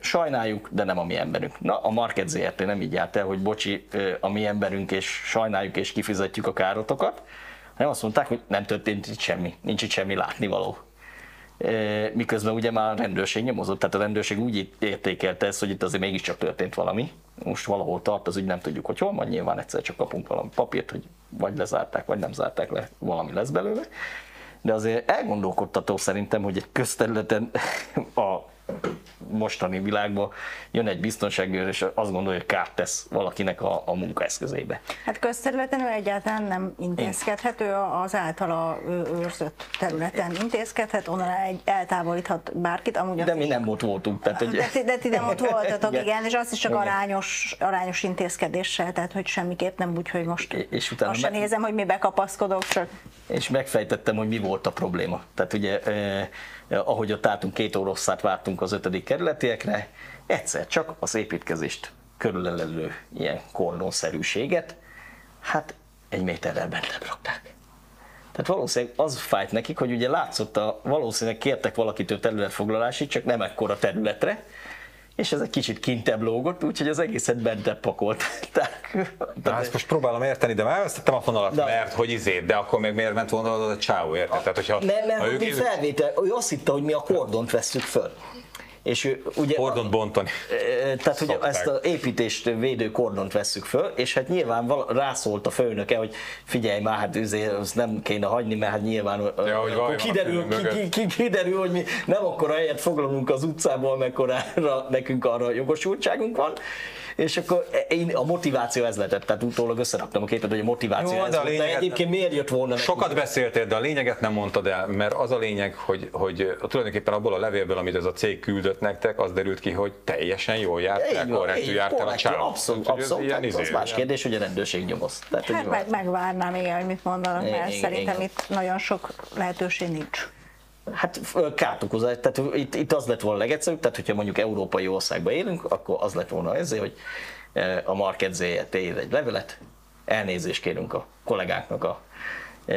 sajnáljuk, de nem a mi emberünk. Na, a Market ZRT nem így állt el, hogy bocsi, a mi emberünk, és sajnáljuk, és kifizetjük a károtokat, hanem azt mondták, hogy nem történt itt semmi, nincs itt semmi látnivaló. Miközben ugye már a rendőrség nyomozott, tehát a rendőrség úgy értékelte ezt, hogy itt azért mégiscsak történt valami. Most valahol tart az ügy, nem tudjuk, hogy hol, majd nyilván egyszer csak kapunk valami papírt, hogy vagy lezárták, vagy nem zárták le, valami lesz belőle. De azért elgondolkodtató szerintem, hogy egy közterületen a mostani világban jön egy biztonságőr, és azt gondolja, hogy kárt tesz valakinek a, a munkaeszközébe. Hát közterületen egyáltalán nem intézkedhető, az általa őrzött területen intézkedhet, onnan egy eltávolíthat bárkit, amúgy De mi nem ott voltunk. Tehát, hogy... de, ti, de ti nem ott voltatok, Igen. igen, és azt is csak Igen. arányos, arányos intézkedéssel, tehát hogy semmiképp nem úgy, hogy most És utána sem meg- nézem, hogy mi bekapaszkodok, csak és megfejtettem, hogy mi volt a probléma. Tehát ugye, ahogy ott álltunk, két oroszát vártunk az ötödik kerületiekre, egyszer csak az építkezést körülelelő ilyen kordonszerűséget, hát egy méterrel bentebb rakták. Tehát valószínűleg az fájt nekik, hogy ugye látszott, a, valószínűleg kértek valakitől területfoglalásit, csak nem ekkora területre, és ez egy kicsit kintebb lógott, úgyhogy az egészet bentebb pakolt. Tehát, Na, ezt most próbálom érteni, de már elvesztettem a fonalat, Na. mert hogy izé, de akkor még miért ment volna oda a csáó, érted? Tehát, hogyha, Nem, mert ha ők felvétel, ő azt hitte, hogy mi a kordont vesszük föl. És ő, ugye, kordont bontani. Tehát, hogy ezt az építést védő kordont vesszük föl, és hát nyilván val- rászólt a főnöke, hogy figyelj már, hát azt nem kéne hagyni, mert hát nyilván Ja, hogy akkor kiderül, ki, ki, ki, kiderül, hogy mi nem akkora helyet foglalunk az utcából, mekkorára nekünk arra jogosultságunk van. És akkor én, a motiváció ez lett, tehát utólag összeraktam a képet, hogy a motiváció Jó, ez de a volt. De lényeget- egyébként miért jött volna? Sokat beszéltél, de a lényeget nem mondtad el, mert az a lényeg, hogy, hogy tulajdonképpen abból a levélből, amit ez a cég küldött nektek, az derült ki, hogy teljesen jól jártál, korrektül jártál a csáó. Abszolút, abszolút. ilyen Hát az izé, más kérdés, hogy a rendőrség nyomoz. Tehát, hát meg, megvárnám, igen, hogy mit mondanak, mert igen, szerintem igen. itt nagyon sok lehetőség nincs. Hát ö, kártokozás, tehát itt, itt az lett volna legegyszerűbb, tehát hogyha mondjuk európai országban élünk, akkor az lett volna ezért, hogy a Market ZRT ír egy levelet, elnézést kérünk a kollégáknak a e,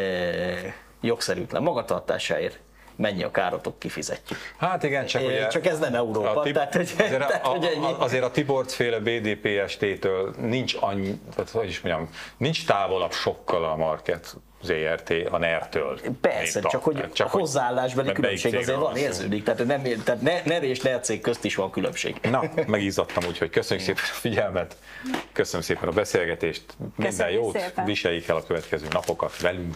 jogszerűtlen magatartásáért, mennyi a károtok, kifizetjük. Hát igen, csak ugye... csak ez nem Európa, a Tib- tehát, hogy- azért, tehát, a, hogy ennyi. azért a Tiborc féle BDPST-től nincs annyi, tehát, hogy is mondjam, nincs távolabb sokkal a Market ZRT a NER-től. Persze, csak hogy csak a hozzáállásbeli melyik különbség azért van, érződik, tehát, nem, tehát ne, NER és NER cég közt is van különbség. Na, megizzadtam, úgyhogy köszönjük szépen a figyelmet, köszönöm szépen a beszélgetést, minden Köszönjük jót, szépen. viseljék el a következő napokat velünk.